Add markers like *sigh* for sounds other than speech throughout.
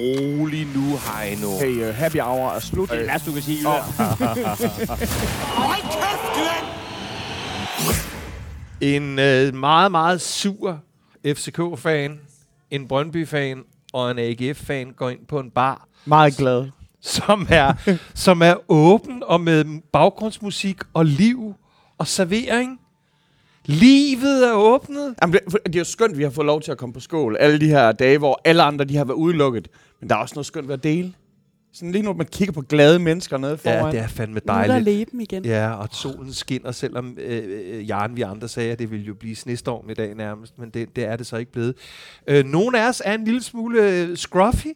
rolig nu, Heino. Hey, uh, happy hour er slut. Det er værste, du kan sige. Hold kæft, Glenn! En øh, meget, meget sur FCK-fan, en Brøndby-fan og en AGF-fan går ind på en bar, Meget glad. som er, som er åben og med baggrundsmusik og liv og servering. Livet er åbnet. Jamen, det, det er jo skønt, at vi har fået lov til at komme på skål alle de her dage, hvor alle andre de har været udelukket. Men der er også noget skønt ved at dele. Sådan lige nu, at man kigger på glade mennesker nede foran. Ja, det er fandme Nu er der dejligt. leben igen. Ja, og solen skinner, selvom øh, øh, Jaren, vi andre sagde, at det ville jo blive snestorm i dag nærmest, men det, det er det så ikke blevet. Øh, nogle af os er en lille smule øh, scruffy.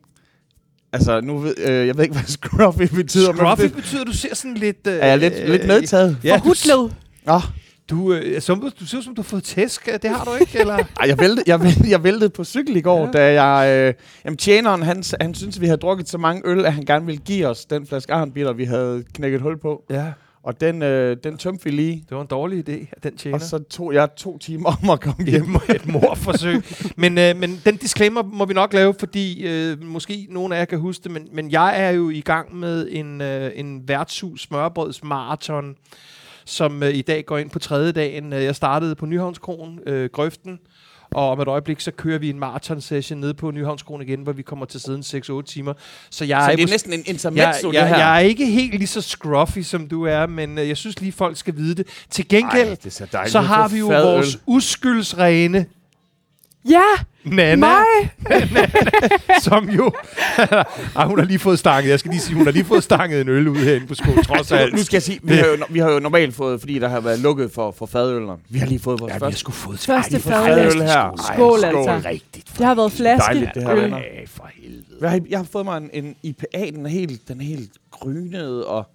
Altså, nu ved, øh, jeg ved ikke, hvad scruffy betyder. men Scruffy det, betyder, at du ser sådan lidt... Øh, er jeg lidt, lidt medtaget. Ja, Forhudlet. Nå, du, øh, som, du ser som, du har fået tæsk. Det har du ikke, eller? *laughs* Ej, jeg væltede, jeg, væltede, jeg væltede på cykel i går, Ja. da jeg... Øh, jamen, tjeneren, han, han synes, vi havde drukket så mange øl, at han gerne ville give os den flaske Arnbitter, vi havde knækket hul på. Ja, Og den, øh, den tømte vi lige. det var en dårlig idé, den tjener. Og så tog jeg to timer om at komme hjem. hjem et morforsøg. men, øh, men den disclaimer må vi nok lave, fordi øh, måske nogle af jer kan huske det, men, men jeg er jo i gang med en, øh, en værtshus smørbrøds marathon, som øh, i dag går ind på tredje dagen. Øh, Jeg startede på Nyhavnskronen, øh, Grøften, og om et øjeblik, så kører vi en marathon-session nede på Nyhavnskronen igen, hvor vi kommer til siden 6-8 timer. Så jeg Så er, det er næsten en jeg, intermezzo, jeg, det her. jeg er ikke helt lige så scruffy, som du er, men øh, jeg synes lige, folk skal vide det. Til gengæld, Ej, det så har vi jo vores uskyldsrene Ja, Nana, mig! *laughs* som jo... *laughs* ah, hun har lige fået stanget. Jeg skal lige sige, hun har lige fået stanget en øl ud herinde på skole, trods alt. Nu skal jeg sige, vi har, jo, vi har jo normalt fået, fordi der har været lukket for, for fadølene. Vi har lige fået vores Ja, vi første. har sgu fået Første Ej, fadøl. fadøl her. Skål, Ej, altså. Rigtigt. Det har været flaske. Dejligt, det her, øl. venner. Ej, for helvede. Jeg har, jeg har fået mig en, en IPA, den er helt, den er helt grynet og...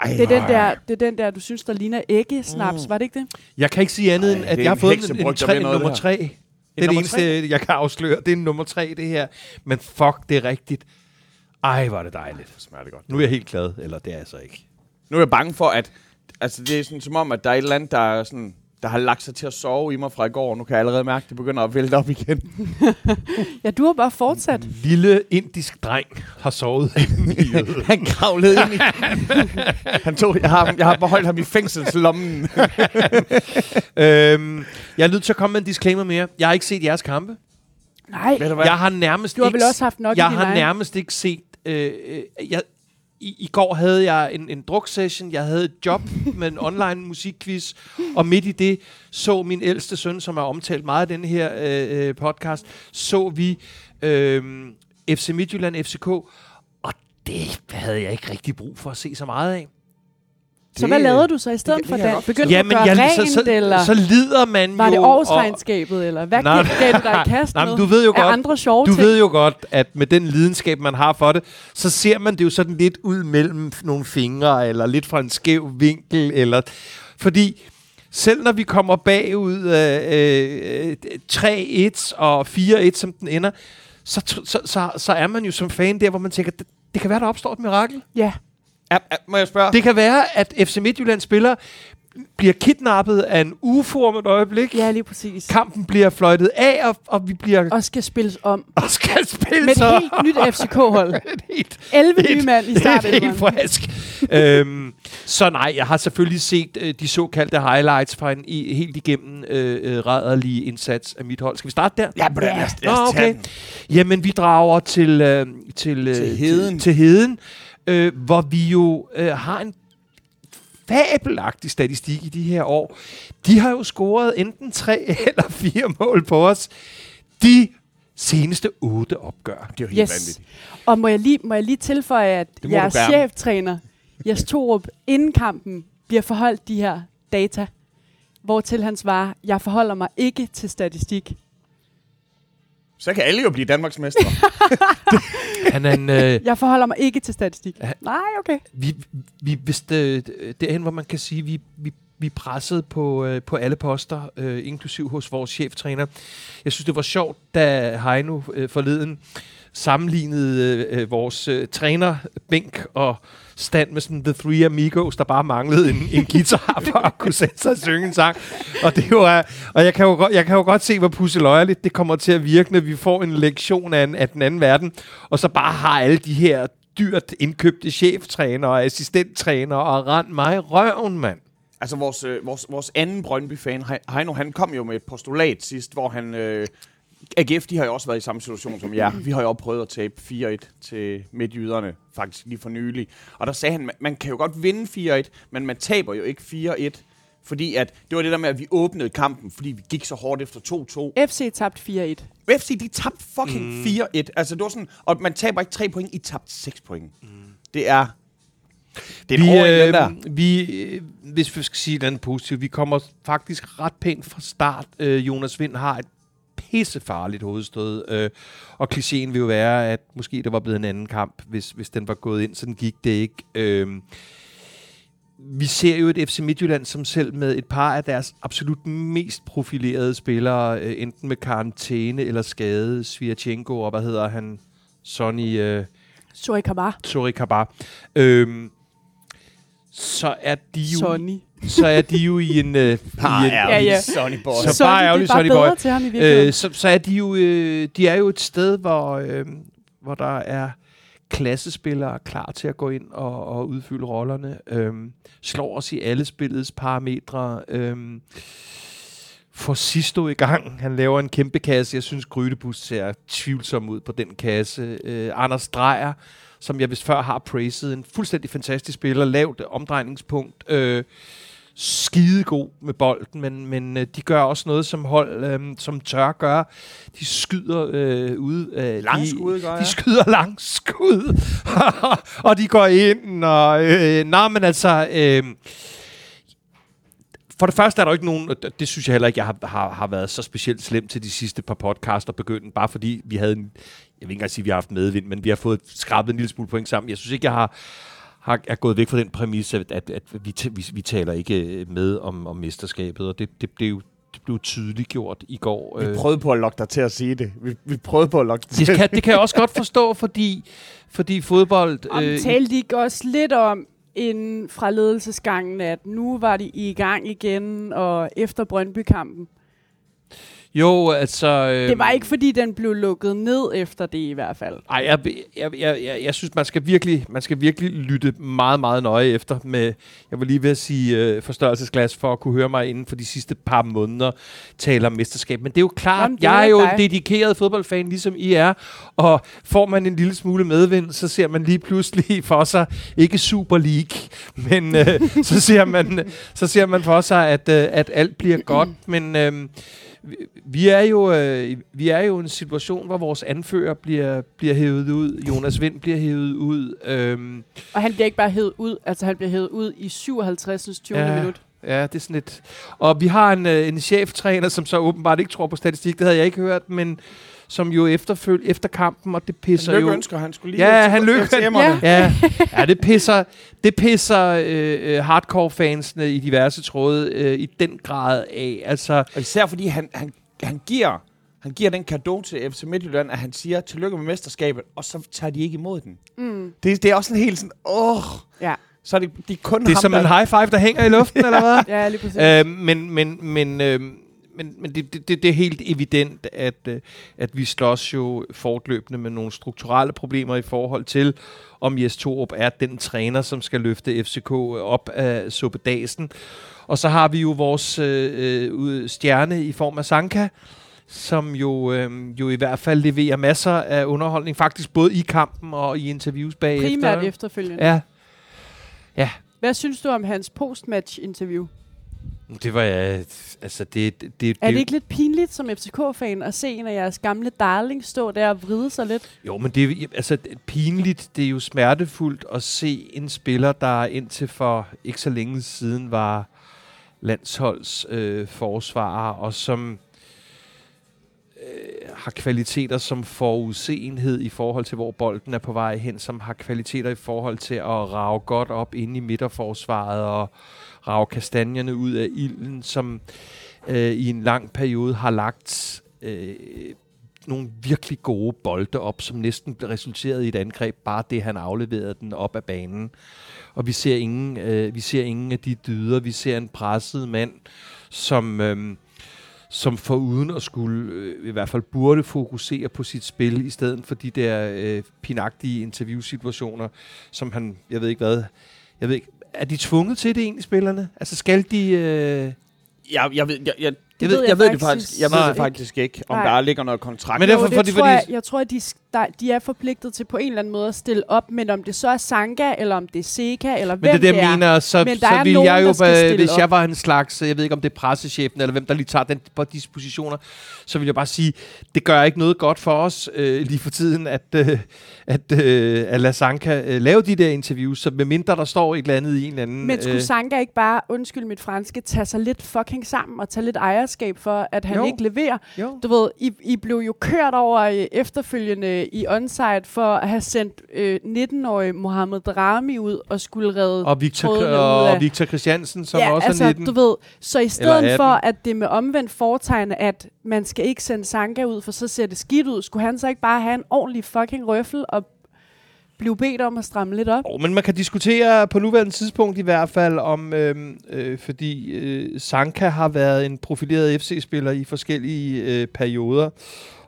Ej, Det er, den der, det er den der, du synes, der ligner æggesnaps, Mm. var det ikke det? Jeg kan ikke sige andet, end at er jeg har en fået en, en, der tre, nummer tre. Det er det eneste, jeg kan afsløre. Det er nummer tre, det her. Men fuck, det er rigtigt. Ej, var det dejligt. smager det godt. Nu er jeg helt glad. Eller det er jeg så ikke. Nu er jeg bange for, at... Altså, det er sådan som om, at der er et eller andet, der er sådan der har lagt sig til at sove i mig fra i går. Nu kan jeg allerede mærke, at det begynder at vælte op igen. *laughs* Ja, du har bare fortsat. Lille indisk dreng har sovet. *laughs* Han kravlede ind i... *laughs* Han tog, jeg, har, jeg har beholdt ham i fængselslommen. øhm, jeg er nødt til at komme med en disclaimer mere. Jeg har ikke set jeres kampe. Nej, Ved du hvad? Jeg har nærmest du har ikke vel også haft nok jeg har egen. nærmest ikke set... Øh, øh, jeg, i, I går havde jeg en, en druksession, jeg havde et job *laughs* med en online musikquiz, og midt i det så min ældste søn, som er omtalt meget i den her øh, øh, podcast, så vi øh, FC Midtjylland, FCK, og det havde jeg ikke rigtig brug for at se så meget af. Så hvad Det- lavede du så i stedet det for jeg godt Begyndte du at gøre rent, så, så, eller så lider man var jo... det og- årsregnskabet, eller hvad Nej, gav du dig i kast Nej, med? du ved jo Af godt, andre sjove Du ting? ved jo godt, at med den lidenskab, man har for det, så ser man det jo sådan lidt ud mellem nogle fingre, eller lidt fra en skæv vinkel, eller... Fordi selv når vi kommer bagud øh, øh, 3-1 og 4-1, som den ender, så, så, så, så er man jo som fan der, hvor man tænker, det, det kan være, der opstår et mirakel. Ja, Ja, ja, må jeg spørge? Det kan være, at FC Midtjylland spiller bliver kidnappet af en UFO om et øjeblik. ja, lige præcis. Kampen bliver fløjtet af, og, og vi bliver Og skal spilles om. *laughs* og skal spille Med så. *laughs* et helt nyt FCK-hold. Et helt, 11 Et- nye mand i starten. helt frisk. øhm, så nej, jeg har selvfølgelig set øh, de såkaldte highlights fra en i, helt igennem øh, øh, rædderlige indsats af mit hold. Skal vi starte der? Ja, men lad os, lad os Nå, okay. Jamen, vi drager til, øh, til, øh, Til Heden. Til, til heden, øh, hvor vi jo øh, har en fabelagtig statistik i de her år. De har jo scoret enten tre *laughs* eller fire mål på os. De seneste otte opgør. Det er jo helt Yes. vanvittigt. Og må jeg lige, må jeg lige tilføje, at jeres cheftræner, Jes Torup, inden kampen bliver forholdt de her data, hvor til han svarer, jeg forholder mig ikke til statistik. Så kan alle jo blive Danmarksmester. *laughs* Han er en, øh, Jeg forholder mig ikke til statistik. Ja. Nej, okay. vi, vi hvis det, derhen, hvor man kan sige, vi, vi, vi pressede på, øh, på alle poster, øh, inklusiv hos vores cheftræner. Jeg synes, det var sjovt, da Heino øh, forleden sammenlignede øh, øh, vores øh, trænerbænk og stand med sådan The Three Amigos, der bare manglede en, en guitar *laughs* for at kunne sætte sig og synge en sang. Og, det jo er, og jeg, kan jo, godt- jeg kan jo godt se, hvor pusseløjerligt det kommer til at virke, når vi får en lektion af, en, af den anden verden, og så bare har alle de her dyrt indkøbte cheftrænere og assistenttræner og rend mig røven, mand. Altså, vores, øh, vores, vores anden Brøndby-fan, Heino, han kom jo med et postulat sidst, hvor han... Øh, AGF, de har jo også været i samme situation som jer. Vi har jo også prøvet at tabe 4-1 til midtjyderne, faktisk lige for nylig. Og der sagde han, man, man kan jo godt vinde 4-1, men man taber jo ikke 4-1. Fordi at, det var det der med, at vi åbnede kampen, fordi vi gik så hårdt efter 2-2. FC tabt 4-1. FC, de tabte fucking mm. 4-1. Altså, det var sådan, og man taber ikke 3 point, I tabte 6 point. Mm. Det er... Det er vi, den der. øh, vi, øh, hvis vi skal sige noget positivt, vi kommer faktisk ret pænt fra start. Øh, Jonas Vind har et pissefarligt hovedstød, øh, og klichéen vil jo være, at måske der var blevet en anden kamp, hvis, hvis den var gået ind. Sådan gik det ikke. Øh, vi ser jo et FC Midtjylland, som selv med et par af deres absolut mest profilerede spillere, øh, enten med karantæne eller skade, Svirchenko og hvad hedder han, Sonny... Øh, Sorry, Kabar. Sorry Kabar. Øhm, så er de jo Sonny. Så er de jo i en, øh, i Ah, en Ja, ja. Sonny boy. Så Sonny, bare er bare Sonny boy. bedre til ham i virkeligheden. øh, så, så er de jo øh, de er jo et sted hvor øh, hvor der er klassespillere klar til at gå ind og, og udfylde rollerne. Øhm, slår os i alle spillets parametre. Øhm, får Sisto i gang. Han laver en kæmpe kasse. Jeg synes, Grydebus ser tvivlsom ud på den kasse. Øh, Anders Drejer, som jeg vist før har praised, en fuldstændig fantastisk spiller. Lavt omdrejningspunkt. Øh, skidegod med bolden, men, men øh, de gør også noget, som hold, øh, som tør gøre. De skyder øh, ud. Øh, Lange de, skud, gør De jeg. skyder *laughs* langt skud, *laughs* og de går ind, og... Øh, nej, men altså... Øh, for det første er der ikke nogen, og det- synes jeg heller ikke, jeg har, har, har været så specielt slemt til de sidste par podcaster begyndt, bare fordi vi havde en, jeg vil ikke engang sige, at vi har haft medvind, men vi har fået skrabet en lille smule point sammen. Jeg synes ikke, jeg har, har, er gået væk fra den præmis, at, at, at vi, vi, vi taler ikke øh, med om, om mesterskabet, og det, det blev det blev tydeligt gjort i går. Vi øh. prøvede på at lokke dig til at sige det. Vi, vi prøvede på at lokke dig til Det kan, det kan jeg også godt forstå, fordi, fordi fodbold... Om øh, talte de ikke også lidt om inden fra ledelsesgangen, at nu var de i gang igen, og efter Brøndby-kampen. Jo, altså... Øh, Det var ikke, fordi den blev lukket ned efter det i hvert fald. Ej, jeg, jeg, jeg, jeg, jeg synes, man skal, virkelig, man skal virkelig lytte meget, meget nøje efter med, jeg vil lige ved at sige øh, forstørrelsesglas, for at kunne høre mig inden for de sidste par måneder tale om mesterskab. Men det er jo klart, Jamen, det jeg er jo en dig. dedikeret fodboldfan, ligesom I er, og får man en lille smule medvind, så ser man lige pludselig for sig, ikke Super League, men øh, så, ser man, så ser man for sig, at, øh, at alt bliver godt, men... Øh, vi- vi er jo øh, vi er jo en situation, hvor vores anfører bliver bliver hævet ud. Jonas Vind bliver hævet ud. Øhm, Og han bliver ikke bare hævet ud, altså han bliver hævet ud i 57. 20. Ja. minut. ja, det er sådan lidt. Og vi har en øh, en cheftræner, som så åbenbart ikke tror på statistik. Det havde jeg ikke hørt, men som jo efterfølg efter kampen, og det pisser Lykke jo. ønsker, han skulle lige... Ja, han lykker. til Ja. Ja, ja det pisser, det pisser øh, øh, hardcore-fansene i diverse tråde øh, i den grad af. Altså, Og især fordi han, han, han giver... Han giver den kado til FC Midtjylland, at han siger, tillykke med mesterskabet, og så tager de ikke imod den. Mm. Det, det er også sådan helt sådan, åh, Ja. så er det, de er kun det er ham, som der, en high five, der hænger i luften, *laughs* eller hvad? Ja, lige præcis. Øh, men men, men, øh, men, men det, det, det, er helt evident, at, øh, at vi slås jo fortløbende med nogle strukturelle problemer i forhold til, om Jes Torup er den træner, som skal løfte FCK op af suppedasen. Og så har vi jo vores øh, øh, stjerne i form af Sanka, som jo, øh, jo i hvert fald leverer masser af underholdning, faktisk både i kampen og i interviews bagefter. Primært efterfølgende. Ja, Hvad synes du om hans postmatch-interview? Det var ja, altså det, det, det, Er det ikke lidt pinligt som FCK-fan at se en af jeres gamle darlings stå der og vride sig lidt? Jo, men det er altså pinligt. Det er jo smertefuldt at se en spiller, der indtil for ikke så længe siden var landsholds øh, forsvarer, og som øh, har kvaliteter som forudseenhed i forhold til, hvor bolden er på vej hen, som har kvaliteter i forhold til at rage godt op inde i midterforsvaret og rage kastanjerne ud af ilden, som øh, i en lang periode har lagt øh, nogle virkelig gode bolde op, som næsten resulterede i et angreb, bare det, han afleverede den op af banen. Og vi ser ingen, øh, vi ser ingen af de dyder. Vi ser en presset mand, som... Øh, som for uden at skulle, øh, i hvert fald burde fokusere på sit spil, i stedet for de der øh, pinagtige interviewsituationer, som han, jeg ved ikke hvad, jeg ved ikke, er de tvunget til det egentlig, spillerne? Altså skal de... Øh, Jeg, jeg ved, jeg, jeg, det jeg, ved jeg jeg ved det faktisk faktisk, jeg ved Nej. det faktisk ikke, om Nej. der ligger noget kontrakt. Men Men derfor- jo, fordi- det tror fordi- jeg, jeg tror, at de, der, de er forpligtet til på en eller anden måde at stille op, men om det så er Sanka, eller om det er Seka, eller men hvem det er det, det er. jeg mener, så, Men der så er vil nogen, jeg jo, der hvis op. jeg var en slags, jeg ved ikke om det er pressechefen, eller hvem der lige tager den på de positioner, så vil jeg bare sige, det gør ikke noget godt for os øh, lige for tiden, at, øh, at, øh, at lade Sanka øh, lave de der interviews, så medmindre der står et eller andet i en eller anden... Men skulle øh, Sanka ikke bare, undskyld mit franske, tage sig lidt fucking sammen og tage lidt ejerskab for, at han Jo. ikke leverer? jo. Du ved, I, I blev jo kørt over øh, efterfølgende i onside for at have sendt øh, 19-årige Mohamed Drami ud og skulle redde Og Victor, og af- Victor Christiansen, som ja, også altså, er 19. du ved, så i stedet 18. for, at det med omvendt foretegn, at man skal ikke sende Sanka ud, for så ser det skidt ud, skulle han så ikke bare have en ordentlig fucking røffel og blive bedt om at stramme lidt op? Oh, men man kan diskutere på nuværende tidspunkt i hvert fald om, øhm, øh, fordi øh, Sanka har været en profileret FC-spiller i forskellige øh, perioder,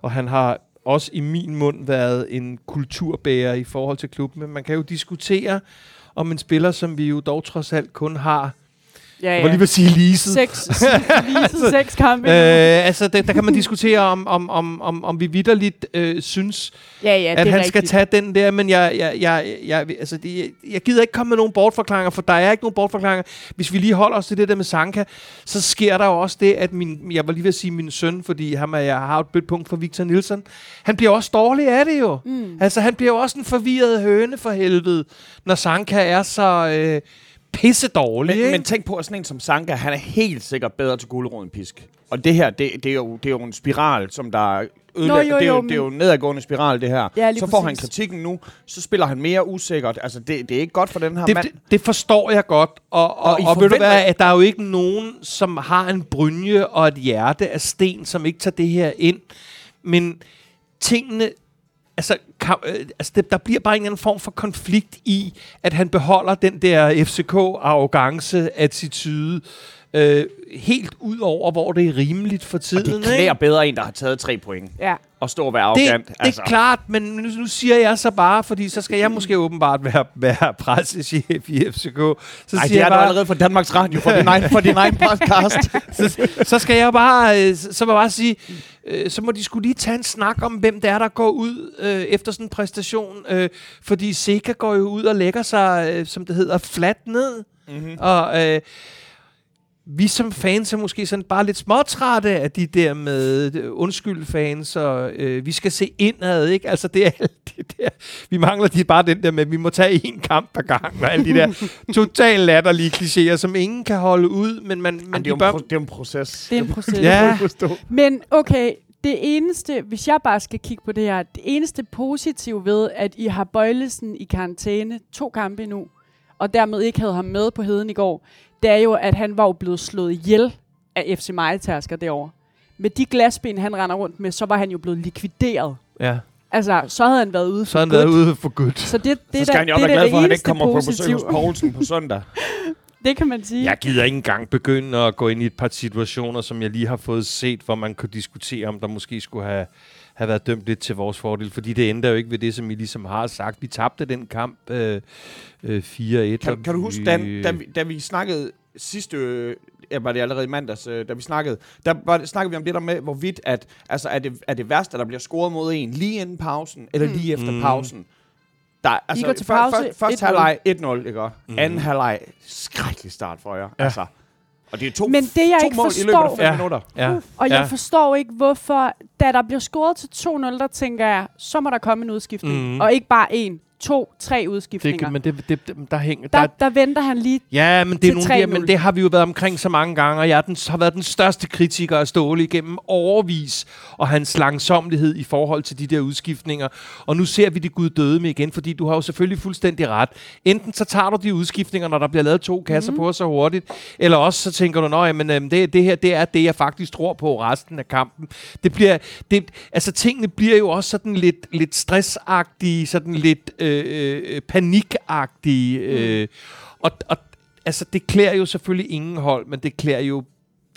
og han har også i min mund været en kulturbærer i forhold til klubben. Men man kan jo diskutere om en spiller, som vi jo dog trods alt kun har, Ja, jeg var lige ved at sige leaset, Seks, *laughs* leaset seks kampe. Øh, altså, der, der kan man diskutere, om, om, om, om, om vi vidderligt øh, synes, ja, ja, at det han rigtigt. skal tage den der, men jeg, jeg, jeg, jeg, altså det, jeg gider ikke komme med nogen bortforklaringer, for der er ikke nogen bortforklaringer. Hvis vi lige holder os til det der med Sanka, så sker der jo også det, at min, jeg var lige ved at sige min søn, fordi ham er, jeg har et blødt punkt for Victor Nielsen, han bliver også dårlig af det jo. Mm. Altså, han bliver jo også en forvirret høne for helvede, når Sanka er så øh, pisse dårlig. Men, men tænk på, at sådan en som Sanka, han er helt sikkert bedre til guldråd end pisk. Og det her, det, det, er, jo, det er jo en spiral, som der er ødelæg- jo, det, er jo, jo, men- det er jo en nedadgående spiral, det her. Ja, så får han præcis. kritikken nu, så spiller han mere usikkert. Altså, det, det er ikke godt for den her det, mand. det, det forstår jeg godt. Og, og, Og og, ved du hvad, at der er jo ikke nogen, som har en brynje og et hjerte af sten, som ikke tager det her ind. Men tingene... Altså, kan, øh, altså det, der bliver bare en eller anden form for konflikt i, at han beholder den der FCK-arrogance, attitude, øh, helt ud over, hvor det er rimeligt for Og tiden. det klæder bedre en, der har taget tre point. Ja. Og stå og være det, arrogant. det er klart, men nu, nu siger jeg så bare, fordi så skal jeg måske åbenbart være, være pressechef i FCK. Så Nej, siger det er jeg du bare, allerede for Danmarks Radio, for din egen, for din egen podcast. *laughs* så, så skal jeg bare, øh, så må jeg bare sige, øh, så må de skulle lige tage en snak om, hvem det er, der går ud øh, efter sådan en præstation. Øh, fordi Seca går jo ud og lægger sig, øh, som det hedder, fladt ned. mm-hmm. Og øh, vi som fans er måske sådan bare lidt småtrætte af de der med øh, undskyld fans, og øh, vi skal se indad, ikke? Altså det er *laughs* alt det der. Vi mangler de bare den der med, at vi må tage én kamp per gang, og alle de der *laughs* totalt latterlige klichéer, som ingen kan holde ud, men man... Men Men det, er de jo en bør, pro- det er en proces. Det er en *laughs* proces. Ja. Men okay, det eneste, hvis jeg bare skal kigge på det her, det eneste positive ved, at I har Bøjlesen i karantæne to kampe nu, og dermed ikke havde ham med på heden i går, det er jo, at han var jo blevet slået ihjel af FC Majtasker derovre. Med de glasben, han render rundt med, så var han jo blevet likvideret. ja, Altså, så havde han været ude så for har han været godt. ude for godt. Så det, det, Så er skal da- han jo være glad det for, at han ikke kommer på besøg hos Poulsen på søndag. *laughs* Det kan man sige. Jeg gider ikke engang begynde at gå ind i et par situationer, som jeg lige har fået set, hvor man kunne diskutere, om der måske skulle have, have været dømt lidt til vores fordel. Fordi det ændrer jo ikke ved det, som I ligesom har sagt. Vi tabte den kamp øh, øh, 4-1. Kan, kan du huske, da, vi, da vi snakkede sidste, øh, ja, var det allerede i mandags, øh, da vi snakkede, der var, det- snakkede vi om det der med, hvorvidt, at, altså, er, det, er det værste, at der bliver scoret mod en lige inden pausen, eller lige efter Mm. pausen? Der, altså, går til før- pause, før- Første 1-0. halvleg 1-0, ikke? Mhm. Anden halvleg, skrækkelig start for jer. Ja. Altså, og det er to, Men det, jeg to ikke mål i løbet af forstår, fem Ja. minutter. Ja, Og ja. jeg forstår ikke, hvorfor, da der bliver scoret til 2-0, der tænker jeg, så må der komme en udskiftning. Mm. Og ikke bare en, to, tre Det, udskiftninger. kan- men det, det, det, der hænger... der, Der, der venter han lige. ja, men det, er nogle, der, 3-0. men det har vi jo været omkring så mange gange, og jeg den, har været den største kritiker af Ståle igennem overvis, og hans langsomlighed i forhold til de der udskiftninger. Og nu ser vi det gud døde med igen, fordi du har jo selvfølgelig fuldstændig ret. Enten så tager du de udskiftninger, når der bliver lavet to kasser mm. på så hurtigt, eller også så tænker du, nej, men øhm, det, det her, det er det, jeg faktisk tror på resten af kampen. Det bliver, det, altså tingene bliver jo også sådan lidt, lidt stressagtige, sådan lidt øh, øh, panikagtige, øh, og, og altså det klæder jo selvfølgelig ingen hold, men det klæder jo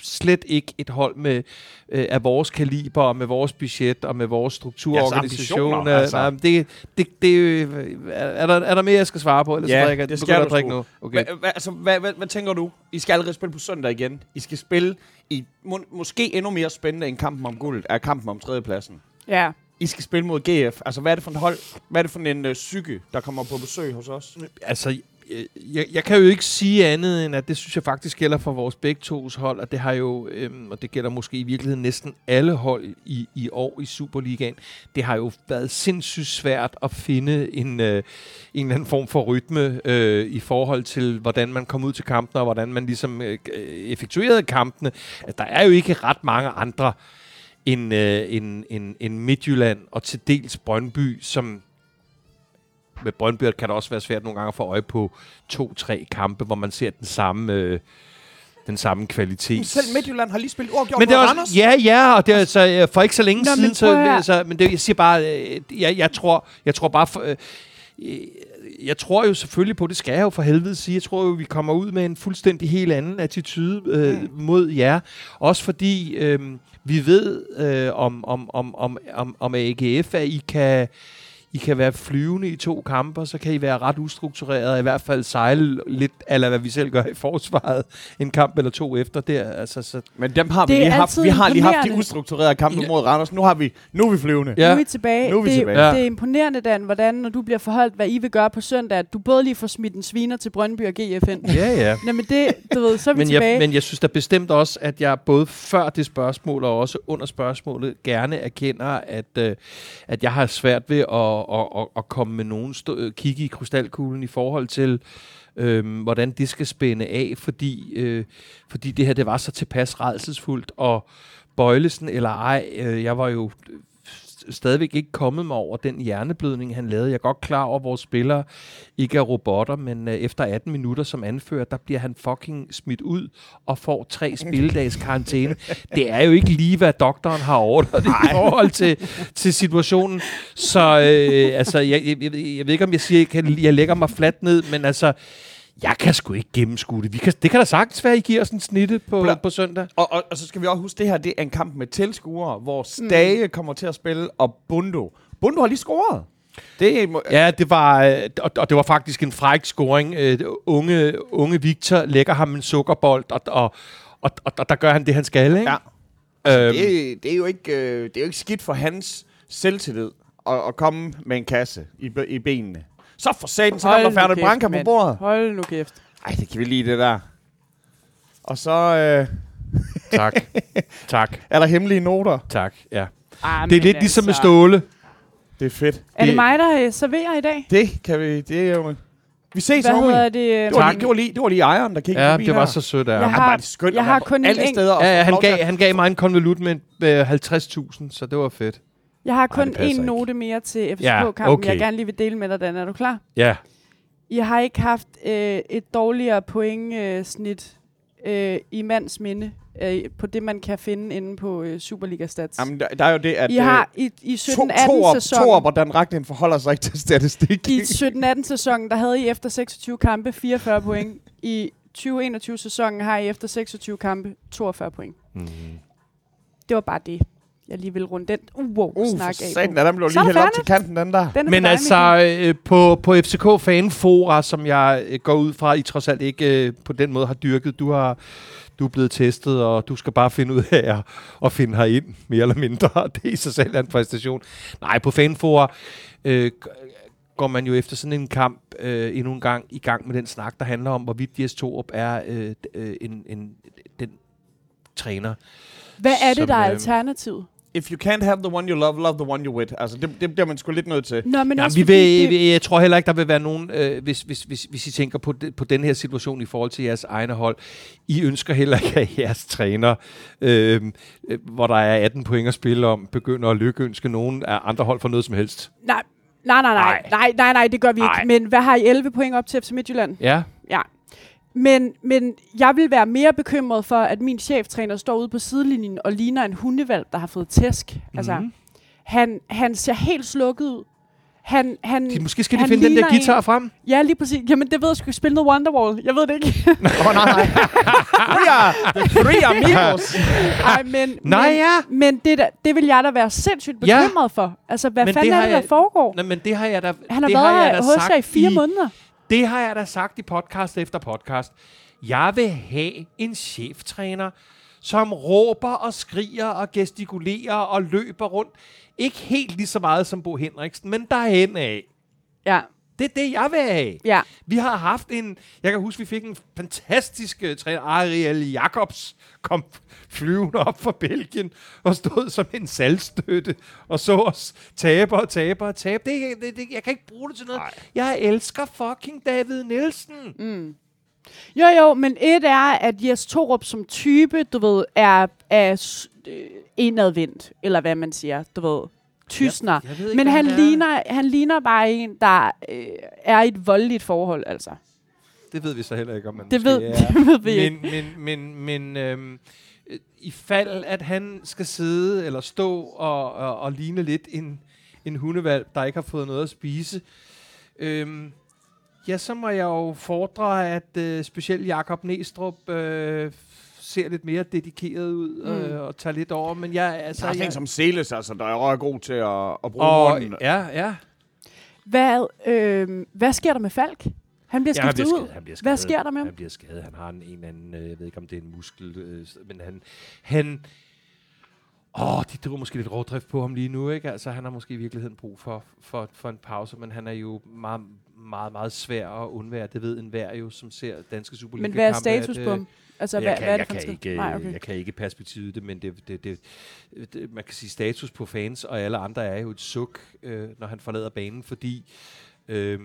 slet ikke et hold med øh, af vores kaliber og med vores budget og med vores struktur og Jeres organisation. ambitioner, Øh, altså. nej, det, det, det, øh, er, er, der, er der mere, jeg skal svare på? Ellers Ja, drikker, det skal du drikke nu. Okay. Hva, hva, altså, hvad, hvad, hvad tænker du? I skal allerede spille på søndag igen. I skal spille i må, måske endnu mere spændende end kampen om guldet, er kampen om tredjepladsen. Ja. I skal spille mod GF. Altså, hvad er det for en hold? Hvad er det for en øh, psyke, der kommer på besøg hos os? Altså, jeg, jeg, jeg kan jo ikke sige andet, end at det synes jeg faktisk gælder for vores begge tos hold, og det har jo, øhm, og det gælder måske i virkeligheden næsten alle hold i, i år i Superligaen, det har jo været sindssygt svært at finde en, øh, en eller anden form for rytme øh, i forhold til, hvordan man kom ud til kampene, og hvordan man ligesom øh, effektuerede kampene. Altså, der er jo ikke ret mange andre end, øh, end, end, end Midtjylland og til dels Brøndby, som med Brøndby kan det også være svært nogle gange at få øje på to-tre kampe, hvor man ser den samme, øh, den samme kvalitet. Selv Midtjylland har lige spillet uafgjort men det er også, Randers. ja, ja, og det er altså, for ikke så længe Nå, men siden, så, at høre. altså, men det, jeg siger bare, øh, jeg, jeg, tror, jeg tror bare, for, øh, jeg tror jo selvfølgelig på, det skal jeg jo for helvede sige, jeg tror jo, vi kommer ud med en fuldstændig helt anden attitude øh, Mm. mod jer. Også fordi øh, vi ved øh, om, om, om, om, om, om AGF, at I kan, I kan være flyvende i to kampe, og så kan I være ret ustruktureret, i hvert fald sejle lidt, eller hvad vi selv gør i forsvaret, en kamp eller to efter der. Altså, så, Men dem har vi lige haft. Vi har lige haft de ustrukturerede kampe Ja. mod Randers. Nu har vi, nu er vi flyvende. Ja. Nu er vi tilbage. Nu er vi det, tilbage. Ja. det er imponerende, Dan, hvordan, når du bliver forholdt, hvad I vil gøre på søndag, at du både lige får smidt en sviner til Brøndby og GFN. ja, ja. Jamen det, du ved, så er vi men tilbage. jeg, men jeg synes da bestemt også, at jeg både før det spørgsmål og også under spørgsmålet gerne erkender, at, øh, at jeg har svært ved at, og, og, og komme med nogen stå, kigge i krystalkuglen i forhold til, øh, hvordan det skal spænde af, fordi, øh, fordi det her det var så tilpas redselsfuldt, og Bøjlesen eller ej, øh, jeg var jo stadigvæk ikke kommet mig over den hjerneblødning, han lavede. Jeg er godt klar over, at vores spillere ikke er robotter, men øh, efter 18 minutter som anfører, der bliver han fucking smidt ud og får tre *laughs* spilledags karantæne. Det er jo ikke lige, hvad doktoren har ordret i *laughs* forhold til, til situationen. Så øh, altså, jeg, jeg, jeg, jeg ved ikke, om jeg siger, at jeg, kan, jeg lægger mig fladt ned, men altså, jeg kan sgu ikke gennemskue det. Vi kan, det kan da sagtens være, at I giver os en snitte på, Bla- på søndag. Og, og, og så skal vi også huske, det her det er en kamp med tilskuere, hvor Stage mm. kommer til at spille, og Bundo. Bundo har lige scoret. Det er, må- Ja, det var, øh, og, og det var faktisk en fræk scoring. Øh, unge, unge Victor lægger ham en sukkerbold, og, og, og, og, og der gør han det, han skal. Ikke? ja. Øhm, det, det, er jo ikke, øh, det er jo ikke skidt for hans selvtillid at, at komme med en kasse i, i benene. Så for satan, så Hold kommer nu Færdig kæft, Branca på mand. bordet. Hold nu kæft. Ej, det kan vi lide, det der. Og så øh, *laughs* tak. tak. *laughs* er der hemmelige noter. Tak. Ja. Ah, Det er lidt ligesom med altså. Ståle. Det er fedt. Er det Det- mig, der øh, serverer i dag? Det kan vi, det er jo... Vi ses, Hvad homie. hedder det? Det var, Tak. lige, det, var lige, det var lige ejeren, der kiggede Ja, forbi det var her. så sødt af Jeg ham. har- Jamen, det skønt jeg at har være på kun en alle enk- steder. og Ja, han, lov til gav, at- han gav mig en konvolut med øh, 50.000, så det var fedt. Jeg har kun ikke. note mere til Ja, FCK-kampen, okay. jeg gerne lige vil dele med dig, Dan. Er du klar? Ja. I har ikke haft øh, et dårligere pointsnit øh, i mands minde øh, på det, man kan finde inde på øh, Superliga Stats. Jamen, der, der er jo det, at... I har i, i 17-18 to, sæsonen, hvordan Ragnar forholder sig ikke til statistik. i 17-18 sæsonen, der havde I efter 26 kampe 44 point. I 2021 sæsonen har I efter 26 kampe 42 point. Mm. Det var bare det. Jeg lige vil runde den uh, wow, Uh, snak for af. satan, den blev Så lige hældt op til kanten, den der. Den Men altså, øh, på, på FCK Fanfora, som jeg øh, går ud fra, I trods alt ikke øh, på den måde har dyrket, du har du er blevet testet, og du skal bare finde ud af at, at finde her ind, mere eller mindre. *laughs* Det er i sig selv er en præstation. Nej, på Fanfora øh, går man jo efter sådan en kamp øh, endnu en gang i gang med den snak, der handler om, hvorvidt Jes Torup er øh, øh, en, en, den træner. Hvad er det, som, der er øh, alternativet? If you can't have the one you love, love the one you with. Altså, det, det bliver man sgu lidt nødt til. Nå, men Jamen, også vi vil, det. Jeg tror heller ikke, der vil være nogen, øh, hvis, hvis, hvis, hvis I tænker på, de, på den her situation i forhold til jeres egne hold. I ønsker heller ikke, at jeres træner, øh, øh, hvor der er 18 point at spille om, begynder at lykkeønske nogen af andre hold for noget som helst. nej, nej, nej, nej, Nej. nej, nej, nej, det gør vi Nej. ikke. Men hvad har I 11 point op til FC Midtjylland? Ja, Ja. Men, men jeg vil være mere bekymret for, at min cheftræner står ude på sidelinjen og ligner en hundevalg, der har fået tæsk. Mm-hmm. Altså, Mhm. han, han ser helt slukket ud. Han, han, de, måske skal de han finde den der guitar en- frem. Ja, lige præcis. Jamen, det ved jeg sgu spille noget Wonderwall. Jeg ved det ikke. *laughs* Åh, oh, nej, nej. Three are, the three amigos. Ej, men, Nej, men, ja. men det, der, det vil jeg da være sindssygt Ja. bekymret for. Altså, hvad Men fanden det er har det, der jeg- foregår? Nå, men det har jeg da, Han har det har jeg været da hos sagt jer i fire måneder. Det har jeg da sagt i podcast efter podcast. Jeg vil have en cheftræner, som råber og skriger og gestikulerer og løber rundt. Ikke helt lige så meget som Bo Henriksen, men derhen af. Ja, det er det, jeg vil have. ja. Vi har haft en... Jeg kan huske, vi fik en fantastisk uh, træner. Ariel Jacobs kom flyvende op fra Belgien og stod som en salgstøtte og så os tabe og tabe og tabe. Det, det, det, jeg kan ikke bruge det til noget. Nej. Jeg elsker fucking David Nielsen. Mm. Jo, jo, men et er, at Jes Torup som type, du ved, er, er øh, indadvendt, eller hvad man siger, du ved, tysner. Jeg- jeg ikke, men han, han er. ligner, han ligner bare en, der øh, er i et voldeligt forhold, altså. Det ved vi så heller ikke, om man Det ved, er. *laughs* det ved vi ikke. men, men, men, men øhm, øh, i fald, at han skal sidde eller stå og, og, og ligne lidt en, en hundevalg, der ikke har fået noget at spise, øhm, ja, så må jeg jo fordre, at øh, specielt Jakob Næstrup øh, ser lidt mere dedikeret ud Mm. øh, og tager lidt over. Men jeg, altså, Der er en jeg, som Seles, altså, der er god til at, at bruge og, munden. ja, ja. Hvad, øh, hvad sker der med Falk? Han bliver Ja, han skiftet bliver ud. skadet. Han bliver Hvad skadet. sker der med ham? Han bliver skadet. Han har en, en eller anden, øh, jeg ved ikke om det er en muskel, øh, men han, han, åh, de driver måske lidt rovdrift på ham lige nu, ikke? Altså, han har måske i virkeligheden brug for, for, for en pause, men han er jo meget, meget, meget svær at undvære. Det ved enhver jo, som ser danske Superliga Men hvad er status på ham? Altså, jeg, hvad, kan, hvad er jeg, det for kan ikke? Nej, okay. jeg kan ikke perspektivet det, men det, det, det, det, man kan sige status på fans og alle andre er jo et suk, øh, når han forlader banen, fordi øh,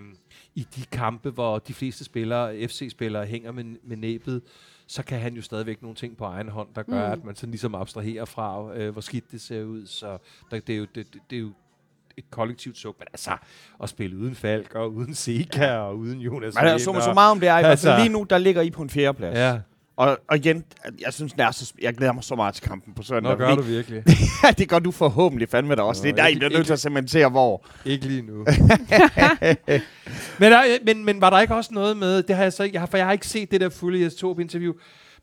i de kampe, hvor de fleste spillere, FC-spillere, hænger med, med næbet, så kan han jo stadigvæk nogle ting på egen hånd, der gør, Mm. at man sådan ligesom abstraherer fra, øh, hvor skidt det ser ud. Så der, det, er jo, det, det, er jo et kollektivt suk, men altså, at spille uden Falk og uden Seka og uden Jonas Men der er så, så meget om det er. Fald Altså- lige nu, der ligger I på en fjerdeplads. Ja, Og, og igen, jeg synes, det er så, jeg glæder mig så meget til kampen på søndag. nå gør du virkelig. *laughs* Ja, det gør du forhåbentlig fandme da også. Nå, det er der, I bliver nødt til at cementere, hvor. Ikke lige nu. *laughs* men, der, men, men var der ikke også noget med, det har jeg så ikke, jeg har, for jeg har ikke set det der fulde Jes interview.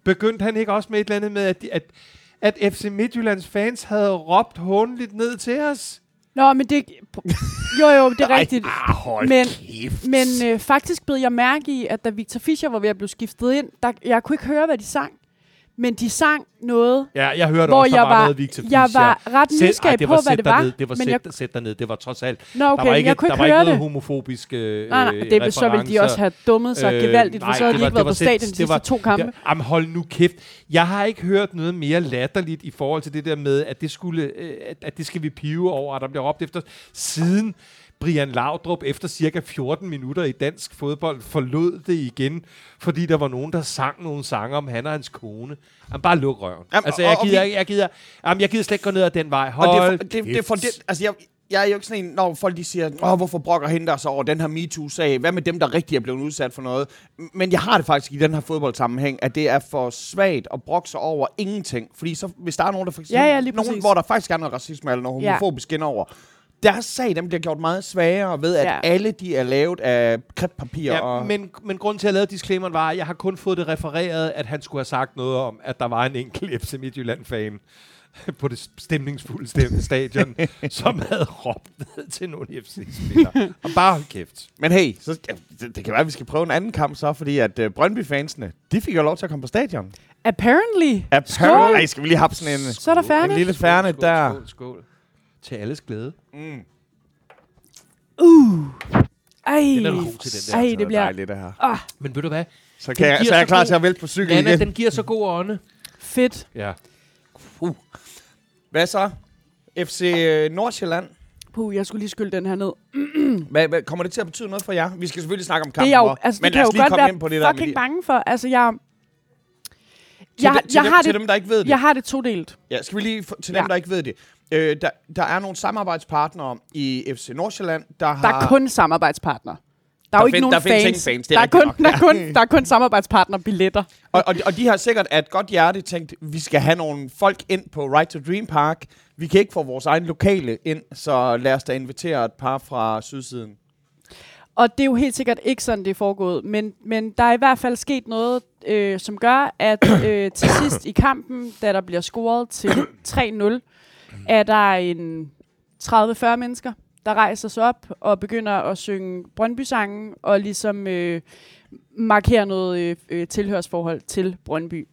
Begyndte han ikke også med et eller andet med, at, de, at, at FC Midtjyllands fans havde råbt håndeligt ned til os? Nå, men det... Jo, jo, det er rigtigt. Ah, hold Men- kæft. Men øh, faktisk blev jeg mærke i, at da Victor Fischer var ved at blive skiftet ind, der, jeg kunne ikke høre, hvad de sang. Men de sang noget, Ja, jeg hørte hvor også, der jeg var, var, noget Victor jeg var ret nysgerrig det på, hvad det var. derned, Det var sæt, jeg, sæt. Det var trods alt. Nå, der okay, var ikke, jeg kunne der ikke var ikke noget det. homofobisk øh, Nej, nej, det vil så vil de også have dummet sig Øh, gevaldigt, for nej, så havde det de ikke det været på stadion de det sidste var- to kampe. Ja, jamen hold nu kæft. Jeg har ikke hørt noget mere latterligt i forhold til det der med, at det, skulle, øh, at, at det skal vi pive over, at der bliver råbt efter, siden Brian Laudrup efter cirka 14 minutter i dansk fodbold forlod det igen, fordi der var nogen, der sang nogle sange om han og hans kone. Jamen, bare luk røven. Jamen, altså, jeg og gider, vi- jeg, gider, jamen, jeg gider slet ikke gå ned ad den vej. Hold Og det er, for, det, det er for det, altså jeg, jeg er jo ikke sådan en, når folk de siger, Åh, hvorfor brokker hende der så over den her MeToo-sag? Hvad med dem, der rigtig er blevet udsat for noget? Men jeg har det faktisk i den her fodboldsammenhæng, at det er for svagt at brokke sig over ingenting. Fordi så, hvis der er nogen, der for eksempel, Ja, ja, nogen, hvor der faktisk er noget racisme eller noget Ja. homofobisk ind over, deres sag, dem bliver gjort meget sværere ved, at Ja. alle de er lavet af kridtpapir. Ja, og, men, men grunden til, at jeg lavede disclaimeren var, at jeg har kun fået det refereret, at han skulle have sagt noget om, at der var en enkelt *laughs* FC Midtjylland-fan på det stemningsfulde stem- stadion, *laughs* som havde råbt ned til nogle FC-spillere. Og bare hold kæft. men hey, så, ja, det, det kan være, at vi skal prøve en anden kamp så, fordi at uh, Brøndby-fansene, de fik jo lov til at komme på stadion. Apparently. Apparently. Ej, skal vi lige have sådan en... Så er der færdigt. En lille færne skål, der. Skål, skål. Til alles glæde. Mm. Uh. Ej. Den er god til, den der. Ej, Så det bliver... dejligt, det her. Ah, Men ved du hvad? Så, Den kan jeg, giver så er jeg så klar god- til at vælte på cykel Anna, igen. den giver så god ånde. fedt. Ja. Hvad så? FC øh, Nordsjælland. Puh, jeg skulle lige skylde den her ned. *clears throat* Hvad, hvad, kommer det til at betyde noget for jer? Vi skal selvfølgelig snakke om Det kampen. er jeg jo, altså, men det lad kan os jo lige godt komme være ind på det der med fucking de, bange for. Altså, jeg, til, jeg, de, til, jeg, dem, har til det, dem, der ikke ved det. jeg har det todelt. Ja, skal vi lige få- til dem, Ja. der ikke ved det. Øh, der, der er nogle samarbejdspartnere i FC Nordsjælland, der Der har... er kun samarbejdspartnere. Der er Der jo ikke find- nogen der findes fans. ingen fans, det er der, er kun, nok. der, er kun, der er kun samarbejdspartner-billetter. Og, og, de, og de har sikkert af et godt hjerte tænkt, vi skal have nogle folk ind på Right to Dream Park. Vi kan ikke få vores egen lokale ind, så lad os da invitere et par fra sydsiden. Og det er jo helt sikkert ikke sådan, det er foregået. Men, men der er i hvert fald sket noget, øh, som gør, at øh, til sidst i kampen, da der bliver scoret til 3-0, er der en 30-40 mennesker, der rejser sig op og begynder at synge Brøndby-sangen og ligesom øh, markere noget øh, øh, tilhørsforhold til Brøndby.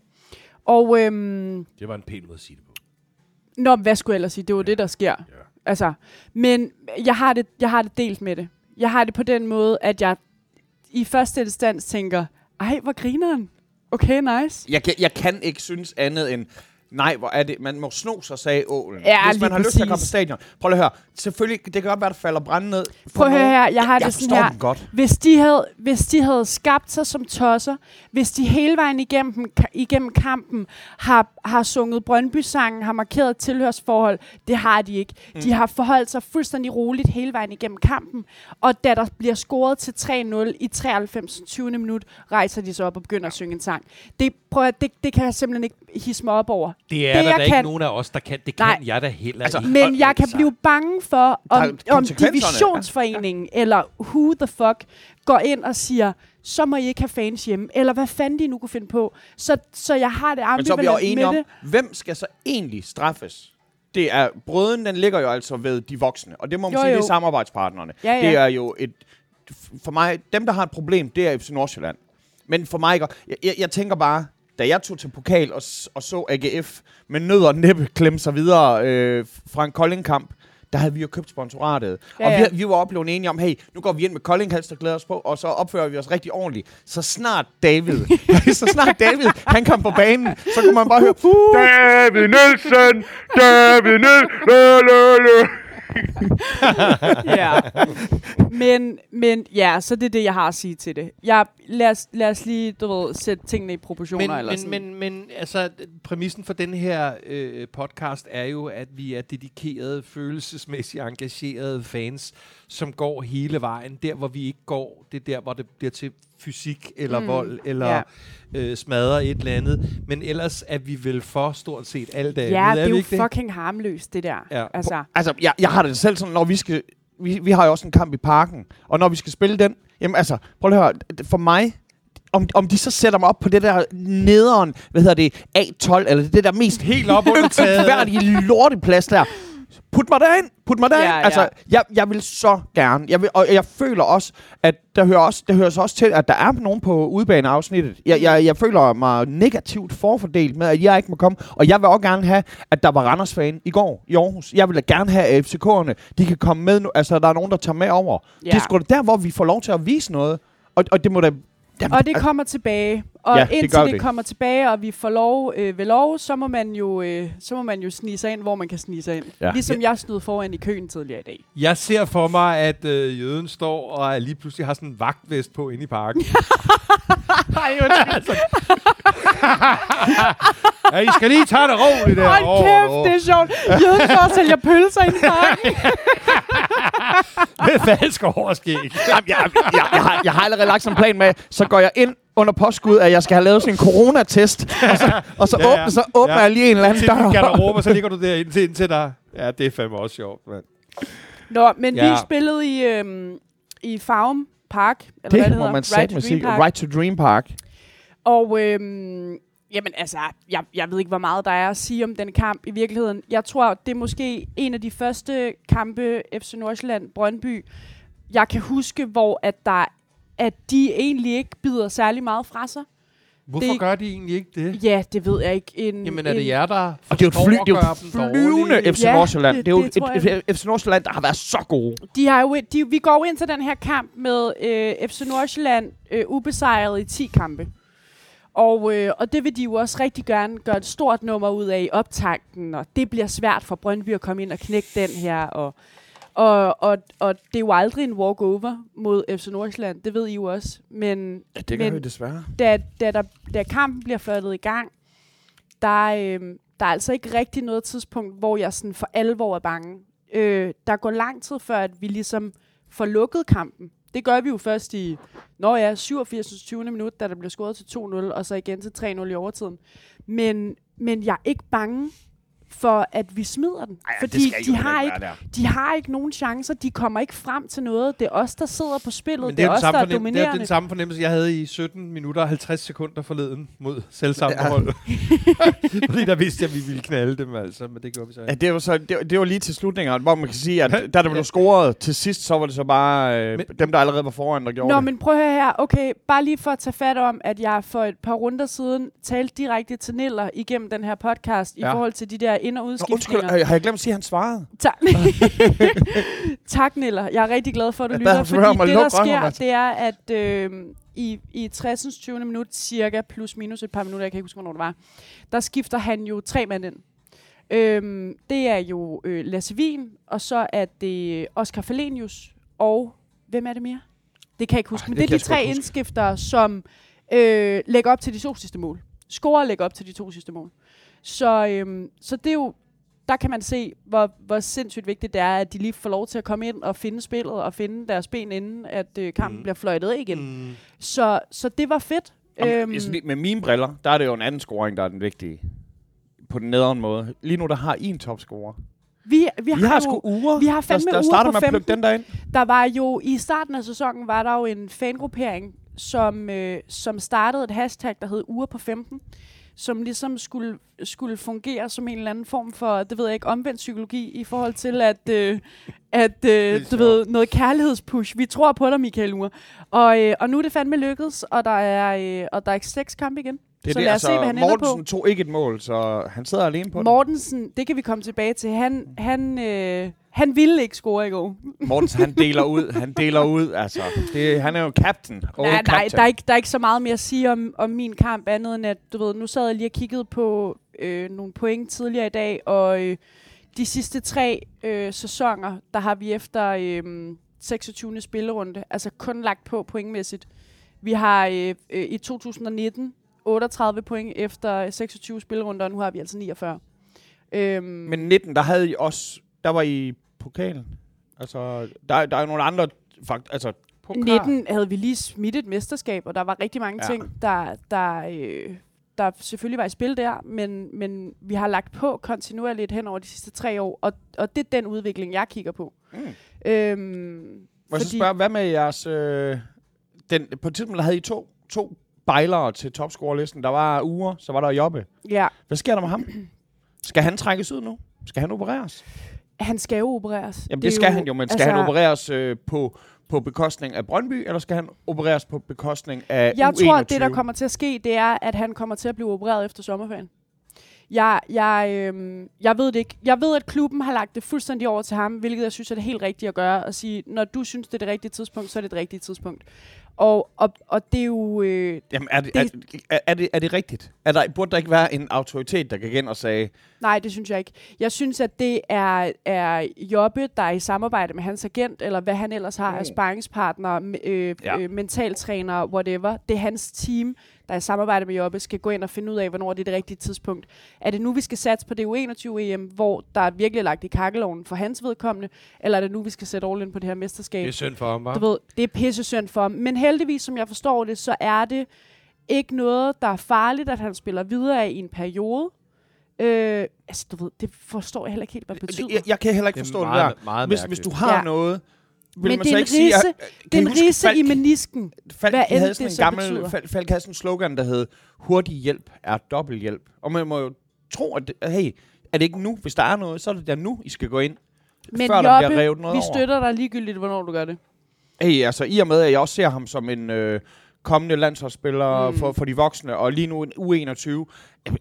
Og øhm, Det var en pæn måde at sige det på. Nå, hvad skulle jeg ellers sige? Det var det, der sker. Ja. Altså, men jeg har, det, jeg har det delt med det. Jeg har det på den måde, at jeg i første instans tænker, ej, hvor grineren. Okay, nice. Jeg kan, jeg kan ikke synes andet end, nej, hvor er det, man må sno sig, sagde ålen. Ja, Hvis man har lyst til at komme på præcis. stadion. Prøv lige at høre, selvfølgelig, det kan godt være, der falder brænde ned. Prøv at høre her, jeg har jeg det sådan her. godt. Hvis de, havde, hvis de havde skabt sig som tosser, hvis de hele vejen igennem, igennem kampen har, har sunget Brøndby-sangen, har markeret tilhørsforhold, det har de ikke. Mm. De har forholdt sig fuldstændig roligt hele vejen igennem kampen, og da der bliver scoret til 3-0 i 93. 20. minut, rejser de sig op og begynder at synge en sang. Det, prøv at, det, det kan jeg simpelthen ikke hisse mig op over. Det er Det, der, der kan- ikke nogen af os, der kan. Det kan Nej. jeg da heller Altså, ikke. Men jeg kan blive bange for, om, om. Divisionsforeningen eller who the fuck går ind og siger, så må I ikke have fans hjemme, eller hvad fanden de nu kunne finde på. Så, så jeg har det Men så er vi jo ambivalent enige med om, det. hvem skal så egentlig straffes? Det er, brøden, den ligger jo altså ved de voksne, og det må man Jo, sige, det er jo. samarbejdspartnerne. Ja, ja. Det er jo et, for mig, dem der har et problem, det er FC Nordsjælland. Men for mig, jeg, jeg, jeg tænker bare, da jeg tog til pokal og, og så AGF med nød og næppe klemme sig videre øh, fra en Kolding-kamp, der havde vi jo købt sponsoratet. Ja, og ja. vi, vi var også blevet enige om, hey, nu går vi ind med Kolding Hals, der glæder os på, og så opfører vi os rigtig ordentligt. Så snart David, *laughs* så snart David, han kom på banen, så kunne man bare høre, David Nielsen, David Nielsen, *laughs* ja. men, men ja, så det er det, jeg har at sige til det. Jeg, lad, os, lad os lige, du ved, sætte tingene i proportioner. Men, eller men, sådan. men, men altså, præmissen for den her øh, podcast er jo, at vi er dedikerede, følelsesmæssigt engagerede fans, som går hele vejen. Der, hvor vi ikke går, det er der, hvor det bliver til fysik eller Mm, vold, eller ja. øh, smadrer et eller andet. Men ellers er vi vel for stort set alt det ja, det er vi jo ikke fucking harmløst, det der. Ja. Altså, Altså, jeg, jeg har det selv sådan, når vi skal... Vi, vi har jo også en kamp i parken, og når vi skal spille den... Jamen altså, prøv lige at høre. For mig, om, om de så sætter mig op på det der nederen, hvad hedder det, A12, eller det der mest Helt op under taget. lorteplads der. Put mig derind, put mig derind. Ja, ja. Altså, jeg, jeg vil så gerne. Jeg vil, og jeg føler også, at der hører også, der hører så også til, at der er nogen på udebaneafsnittet. Jeg, jeg, jeg føler mig negativt forfordelt med, at jeg ikke må komme. Og jeg vil også gerne have, at der var Randers-fan i går i Aarhus. Jeg vil da gerne have, at FCK'erne, de kan komme med nu. Altså, der er nogen, der tager med over. Ja. Det er sgu da der, hvor vi får lov til at vise noget. Og, og det må da... Jamen, Og det kommer tilbage. Og Ja, ja, det indtil gør det, det. kommer tilbage, og vi får lov øh, ved lov, så må man jo øh, så må man jo snige sig ind, hvor man kan snige sig ind. Ja. Ja. Ligesom jeg stod foran i køen tidligere i dag. Jeg ser for mig, at øh, jøden står og er lige pludselig har sådan en vagtvest på inde i parken. *laughs* Ej, *laughs* ja, I skal lige tage det roligt der. Hold Åh, kæft, åh. det er sjovt. Jøden står og sælger pølser i parken. *laughs* Med falsk overskæg. Jamen, jeg, jeg, jeg, jeg, har, jeg har allerede lagt sådan en plan med, så går jeg ind under påskud, at jeg skal have lavet sådan en coronatest, og så, og så, *laughs* Ja, ja. åbner, så åbner Ja. jeg lige en eller anden Til dør. garderobe, så ligger du der indtil, indtil der. Ja, det er fandme også sjovt, mand. Nå, men ja. Vi spillede i, øhm, i Farum Park. Eller Det hvad må hedder. man Right med Dream sige. Park. Right to Dream Park. Og øhm, jamen altså, jeg, jeg ved ikke, hvor meget der er at sige om den kamp i virkeligheden. Jeg tror, det er måske en af de første kampe FC Nordsjælland Brøndby, jeg kan huske, hvor at der at de egentlig ikke bider særlig meget fra sig. Hvorfor Det- gør de egentlig ikke det? Ja, det ved jeg ikke. En, Jamen, er det jer, der Og det er jo et, fly, at det er gøre jo flyvende? FC Ja, Nordsjælland. det- Det, er jo det tror et, et, et, FC Nordsjælland, der har været så gode. De, har jo, de, vi går jo ind til den her kamp med øh, FC Nordsjælland øh, ubesejret i 10 kampe. Og, øh, og det vil de jo også rigtig gerne gøre et stort nummer ud af i optakten, og det bliver svært for Brøndby at komme ind og knække den her, og, og, og, og det er jo aldrig en walkover mod FC Nordsjælland, det ved I jo også. Men, Ja, det men vi desværre. da, da, der, da kampen bliver flirtet i gang, der, øh, der er altså ikke rigtig noget tidspunkt, hvor jeg sådan for alvor er bange. Øh, der går lang tid før, at vi ligesom får lukket kampen. Det gør vi jo først i, når ja, 87. 20. minut, da der bliver scoret til 2-0, og så igen til 3-0 i overtiden. Men, men jeg er ikke bange for, at vi smider den. Ej, fordi det skal de har, ikke der. de har ikke nogen chancer. De kommer ikke frem til noget. Det er os, der sidder på spillet. Men det er, jo den os, der er fornem- det er dominerende. den samme fornemmelse, jeg havde i 17 minutter og 50 sekunder forleden mod selvsamme Ja. hold. *laughs* Fordi der vidste jeg, at vi ville knalde dem, altså, men det gjorde vi så Ja, ikke. det var, så, det, det var lige til slutningen, hvor man kan sige, at da der blev scoret til sidst, så var det så bare øh, Men- dem, der allerede var foran, der gjorde Nå, det. men prøv at høre her. Okay, bare lige for at tage fat om, at jeg for et par runder siden talte direkte til Niller igennem den her podcast i Ja. forhold til de der ind- og Nå, undskyld, udskiftninger. har jeg glemt at sige, at han svarede? Tak. *laughs* tak, Niller. Jeg er rigtig glad for, at du lytter, fordi det, der sker, altså. det er, at øh, i, i 60. 20. minut, cirka plus minus et par minutter, jeg kan ikke huske, hvornår det var, der skifter han jo tre mand ind. Øhm, det er jo øh, Lasse Wien, og så er det Oscar Falenius, og hvem er det mere? Det kan jeg ikke huske, Ej, men det det, er de tre indskifter, som øh, lægger op til de to sidste mål. Scorer lægger op til de to sidste mål. Så, øhm, så det er jo, der kan man se, hvor, hvor sindssygt vigtigt det er, at de lige får lov til at komme ind og finde spillet og finde deres ben, inden at øh, kampen Mm. bliver fløjtet af igen. Mm. Så, så det var fedt. Øhm, med mine briller, der er det jo en anden scoring, der er den vigtige. På den nederen måde. Lige nu, der har I en topscorer. vi, vi, Vi har, har jo, sgu uger, vi har der, fandme der uger starter på med at plukke 15. den der ind. Der var jo, i starten af sæsonen, var der jo en fangruppering, som, øh, som startede et hashtag, der hed uger på 15, som ligesom skulle, skulle fungere som en eller anden form for, det ved jeg ikke, omvendt psykologi i forhold til, at, øh, at øh, du ved, noget kærlighedspush. Vi tror på dig, Michael Ure. Og, øh, og nu er det fandme lykkedes, og der er, øh, og der er seks kampe igen. Det er så det, lad os altså, se, hvad han ender på. Mortensen tog ikke et mål, så han sidder alene på Mortensen, det kan vi komme tilbage til. Han, han, øh, han ville ikke score i går. den. Mortensen, han deler ud. Han deler ud, altså. Det, han er jo captain. Nej, nej, captain. der er, ikke, der er ikke så meget mere at sige om, om min kamp, andet end at, du ved, nu sad jeg lige og kiggede på øh, nogle point tidligere i dag, og øh, de sidste tre øh, sæsoner, der har vi efter øh, 26. spillerunde, altså kun lagt på pointmæssigt. Vi har øh, øh, i 2019 38 point efter 26 spillerunder, og nu har vi altså 49. Øhm, Men 19, der havde I også... Der var i pokalen. Altså, der, der er jo nogle andre... Fakt, altså, pokal. 19 havde vi lige smidt et mesterskab, og der var rigtig mange Ja. ting, der, der, øh, der selvfølgelig var i spil der, men, men vi har lagt på kontinuerligt hen over de sidste tre år, og, og det er den udvikling, jeg kigger på. Mm. Øhm, Må jeg så spørge, hvad med jeres... Øh, den, på et tidspunkt havde I to, to bejlere til topscorerlisten. Der var Ure, så var der Jobbe. Ja, Hvad sker der med ham? Skal han trækkes ud nu? Skal han opereres? Han skal jo opereres. Jamen, det, er skal han jo, men skal altså, han opereres øh, på, på bekostning af Brøndby, eller skal han opereres på bekostning af Jeg U21? tror, at det, der kommer til at ske, det er, at han kommer til at blive opereret efter sommerferien. Jeg, jeg, øhm, jeg ved det ikke. Jeg ved, at klubben har lagt det fuldstændig over til ham, hvilket jeg synes er det helt rigtige at gøre. At sige, når du synes, det er det rigtige tidspunkt, så er det det rigtige tidspunkt. Og, og, og det er jo... Øh, Jamen, er det, er, er, er, det, er det rigtigt? Er der, burde der ikke være en autoritet, der gik ind og sagde, nej, det synes jeg ikke. Jeg synes, at det er, er Jobbe, der er i samarbejde med hans agent, eller hvad han ellers har af Mm. sparringspartnere, øh, Ja. ja. øh, mentaltræner, whatever. Det er hans team, der i samarbejde med Jobbe, skal gå ind og finde ud af, hvornår det er det rigtige tidspunkt. Er det nu, vi skal satse på det U21-EM, hvor der er virkelig lagt i kakkeloven for hans vedkommende, eller er det nu, vi skal sætte all in på det her mesterskab? Det er synd for ham, hva'? Du ved, det er pisse synd for ham. Men heldigvis, som jeg forstår det, så er det ikke noget, der er farligt, at han spiller videre af i en periode. Øh, altså, du ved, det forstår jeg heller ikke helt, hvad det betyder. jeg, jeg kan heller ikke Det forstå det, meget, der. meget Hvis, mærkeligt. hvis du har Ja. noget, vil Men man det så er en ikke sige... risse- at- det en huske, risse Falk- i menisken. Falk, Hvad end havde det sådan en så gammel, betyder. Falk, Falk havde sådan en slogan, der hed, hurtig hjælp er dobbelt hjælp. Og man må jo tro, at, det, hey, er det ikke nu? Hvis der er noget, så er det da nu, I skal gå ind. Men før der Jobbe, bliver revet noget vi over. støtter dig ligegyldigt, hvornår du gør det. Hey, altså i og med, at jeg også ser ham som en øh, kommende landsholdsspiller Mm. for, for de voksne, og lige nu en U21, øh,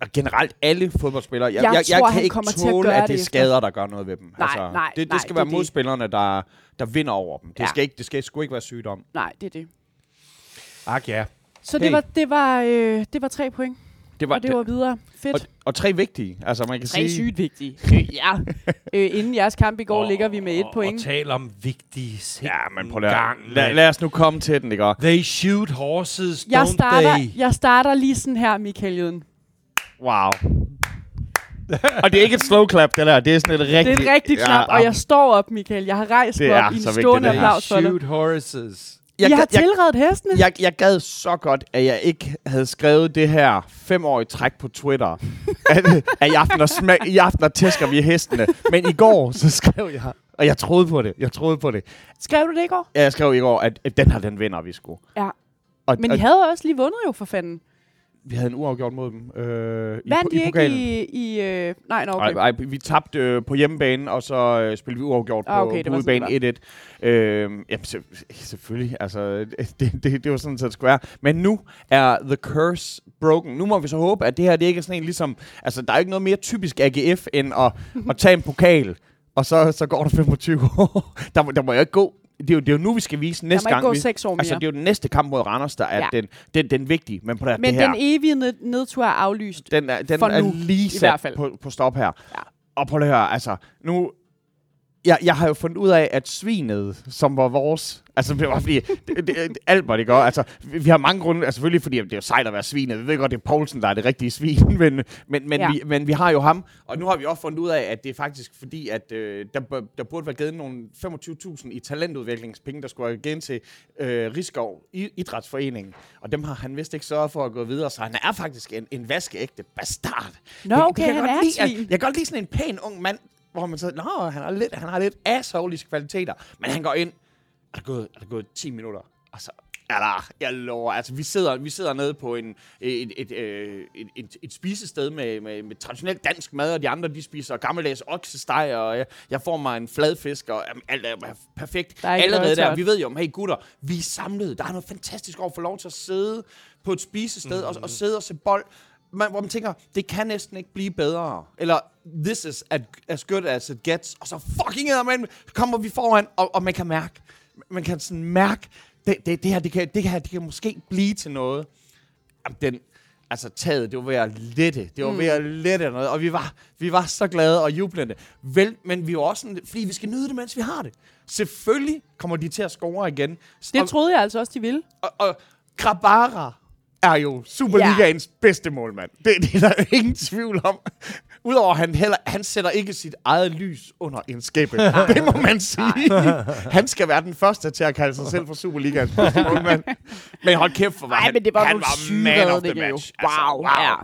og generelt alle fodboldspillere, jeg, Jeg jeg, jeg tror, kan ikke at tåle, gøre at det det er skader, der gør noget ved dem. Altså, Nej, nej, det, det nej, skal det være det. modspillerne, der, der vinder over dem. Det, Ja. skal ikke, det skal sgu ikke være sygdom. Nej, det er det. Ak ja. Så det Hey. var, det var, øh, det var tre point, Det var, og det var videre. Fedt. og, og tre vigtige. Altså, man kan Tre sige... sygt vigtige. Øh, ja. Øh, inden jeres kamp i går ligger vi med et Og point. tale om vigtige ting. Ja, men prøv lige gang, at... Lad, lad os nu komme til den, ikke? They shoot horses, Jeg don't starter, they? jeg starter lige sådan her, Michael Jøden. Wow. og det er ikke et slow clap, det der. Det er sådan et Det er rigtigt... et rigtigt knap, og jeg står op, Michael. Jeg har rejst mig op i en stående applaus for dig. Shoot horses. Jeg, har jeg, jeg, tilredet hestene. jeg, jeg gad så godt, at jeg ikke havde skrevet det her fem år i træk på Twitter. *laughs* at, at i, aften og smag, i aften og tæsker vi hestene. Men i går, så skrev jeg... Og jeg troede på det. Jeg troede på det. Skrev du det i går? Ja, Jeg skrev i går, at, at den her, den vinder vi sgu. Ja. Og, Men og I havde også lige vundet jo for fanden. Vi havde en uafgjort mod dem øh, i, Vandt de i ikke pokalen. i... i øh, nej, nå, Okay. okay. Ej, ej, vi tabte øh, på hjemmebane, og så øh, spillede vi uafgjort Ah, på, okay, på udebane 1-1. Øh, jamen, selv- selvfølgelig. Altså, *laughs* det, det, det var sådan, det skulle være. Men nu er the curse broken. Nu må vi så håbe, at det her det ikke er sådan en ligesom... Altså, der er ikke noget mere typisk AGF, end at, *laughs* at tage en pokal, og så, så går der 25 år. *laughs* der, må, der må jo ikke gå... Det er, jo, det er jo nu, vi skal vise Der næste må ikke gang. gå seks år mere. altså, det er jo den næste kamp mod Randers, der er Ja. den, den, den vigtige. Men på det, Men det her... den evige ned- nedtur er aflyst. Den er, den For er nu, lige i sat hvert fald. På, på stop her. Ja. Og lige at høre, altså, nu... Jeg, jeg har jo fundet ud af, at svinet, som var vores... Altså, det var fordi... Det, det, det, Albert, ikke? Altså, vi, vi har mange grunde... Altså, selvfølgelig, fordi det er jo sejt at være svinet. Vi ved godt, det er Poulsen, der er det rigtige svin. *laughs* Men, men, men, Ja. vi, men vi har jo ham. Og nu har vi også fundet ud af, at det er faktisk fordi, at øh, der, der burde være givet nogle 25.000 i talentudviklingspenge, der skulle have givet til øh, Rigskov i, Idrætsforeningen. Og dem har han vist ikke sørget for at gå videre. Så han er faktisk en, en vaskeægte bastard. Nå, Det- det okay, kan jeg han godt er lide, at-. Jeg kan godt lide sådan en pæn ung mand, hvor man så, nå, han har lidt, han har lidt assholeiske kvaliteter. Men han går ind, er der gået, er der gået 10 minutter, og så er der, jeg lover, altså vi sidder, vi sidder nede på en, et, et, øh, et, et, et spisested med, med, med traditionelt dansk mad, og de andre, de spiser gammeldags oksesteg, og jeg, jeg får mig en fladfisk, og jamen, alt er perfekt. Der er Allerede der, vi ved jo, hey gutter, vi er samlet, der er noget fantastisk over at få lov til at sidde på et spisested, mm. og, og sidde og se bold, man, hvor man tænker, det kan næsten ikke blive bedre. Eller, this is at, as good as it gets. Og så fucking eddermame, kommer vi foran, og, og man kan mærke, man kan sådan mærke, det, det, det, her, det, kan, det, her, det kan måske blive til noget. Jamen, den, altså taget, det var ved at lette. Det var mm. ved at lette noget, og vi var, vi var så glade og jublende. Vel, men vi var også sådan, fordi vi skal nyde det, mens vi har det. Selvfølgelig kommer de til at score igen. Det og, troede jeg altså også, de ville. og, og Grabara er jo Superligaens ja. bedste målmand. Det, det er der ingen tvivl om. Udover at han, heller, han sætter ikke sit eget lys under en skæppe. *laughs* det må man sige. han skal være den første til at kalde sig selv for Superligaens bedste målmand. Men hold kæft, for var han, men det var han var man of the redninger jo. match. Wow, Altså, wow. ja.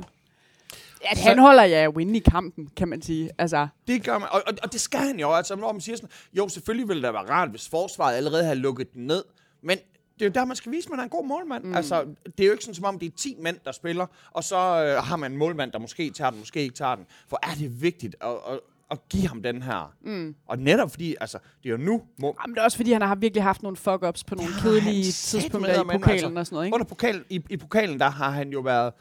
At han holder jer jo inde i kampen, kan man sige. Altså, Det gør man, og, og, og det skal han jo. Altså, når man siger sådan, jo, selvfølgelig ville det være rart, hvis forsvaret allerede havde lukket den ned, men det er jo der, man skal vise, at man er en god målmand. Mm. Altså, det er jo ikke sådan, som om det er 10 mænd, der spiller, og så øh, har man en målmand, der måske tager den, måske ikke tager den. For er det vigtigt at, at, at give ham den her? Mm. Og netop fordi, altså, det er jo nu... Må, jamen, det er også fordi, han har virkelig haft nogle fuck-ups på nogle Ja, kedelige tidspunkter i pokalen og sådan noget, ikke? Under pokal, i, I pokalen, der har han jo været...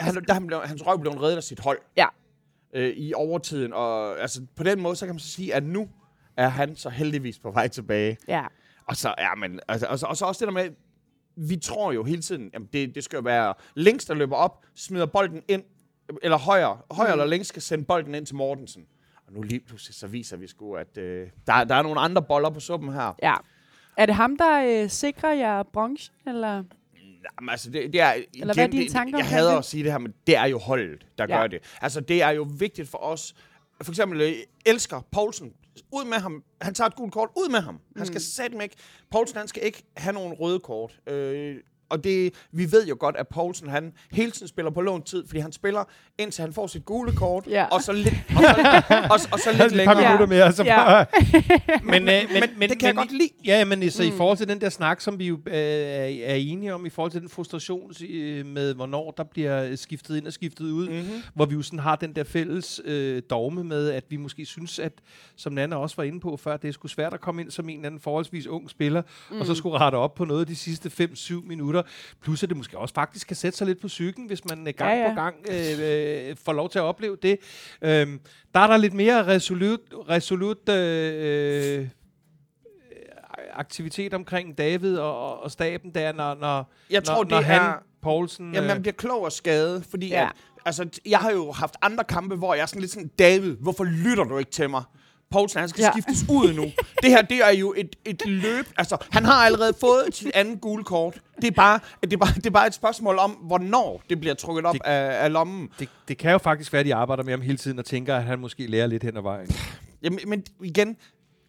Han, der, han blev, hans røv blev reddet af sit hold Ja. øh, i overtiden. Og altså, på den måde, så kan man så sige, at nu er han så heldigvis på vej tilbage. Ja. Og så er man, altså, og, så, og så også det der med, vi tror jo hele tiden, jamen det, det skal jo være længst, der løber op, smider bolden ind, eller højre, højre mm. eller længst skal sende bolden ind til Mortensen. Og nu lige pludselig, så viser vi sgu, at øh, der, der er nogle andre boller på suppen her. ja. Er det ham, der øh, sikrer jer bronchen, eller? Jamen, altså, det, det er, Eller hvad er dine det, tanker Jeg hader det? at sige det her, men det er jo holdet, der Ja. gør det. Altså, det er jo vigtigt for os. For eksempel, øh, elsker Poulsen. Ud med ham. Han tager et gult kort. Ud med ham. Han Mm. skal satme ikke. Poulsen, han skal ikke have nogen røde kort. Øh, og det, vi ved jo godt, at Poulsen, han hele tiden spiller på lånt tid, fordi han spiller, indtil han får sit gule kort, Ja. og så lidt, og så, og, og så *laughs* lidt Et par længere. minutter mere, så Ja. bare... *laughs* men, øh, men, Men det kan jeg godt lide. Ja, men så mm. i forhold til den der snak, som vi jo øh, er, er enige om, i forhold til den frustration øh, med, hvornår der bliver skiftet ind og skiftet ud, Mm-hmm. hvor vi jo sådan har den der fælles øh, dogme med, at vi måske synes, at, som Nana også var inde på før, det er sgu svært at komme ind som en eller anden forholdsvis ung spiller, mm. og så skulle rette op på noget de sidste 5-7 minutter. Plus at det måske også faktisk kan sætte sig lidt på psyken, hvis man øh, gang Ja, ja. på gang øh, øh, får lov til at opleve det. Øhm, der er der lidt mere resolut, resolut øh, øh, aktivitet omkring David og, og- staben der, når, når, Jeg tror, når, det når han er- Poulsen... Jamen, man bliver klog og skadet, fordi Ja. ja. at, altså, jeg har jo haft andre kampe, hvor jeg er sådan lidt sådan, David, hvorfor lytter du ikke til mig? Poulsen, han skal Ja. skiftes ud nu. Det her, det er jo et, et løb. Altså, han har allerede fået sit andet gule kort. Det er, bare, det, er bare, det er bare et spørgsmål om, hvornår det bliver trukket op Det- af, af lommen. det, det kan jo faktisk være, at de arbejder med ham hele tiden og tænker, at han måske lærer lidt hen ad vejen. Jamen, men igen,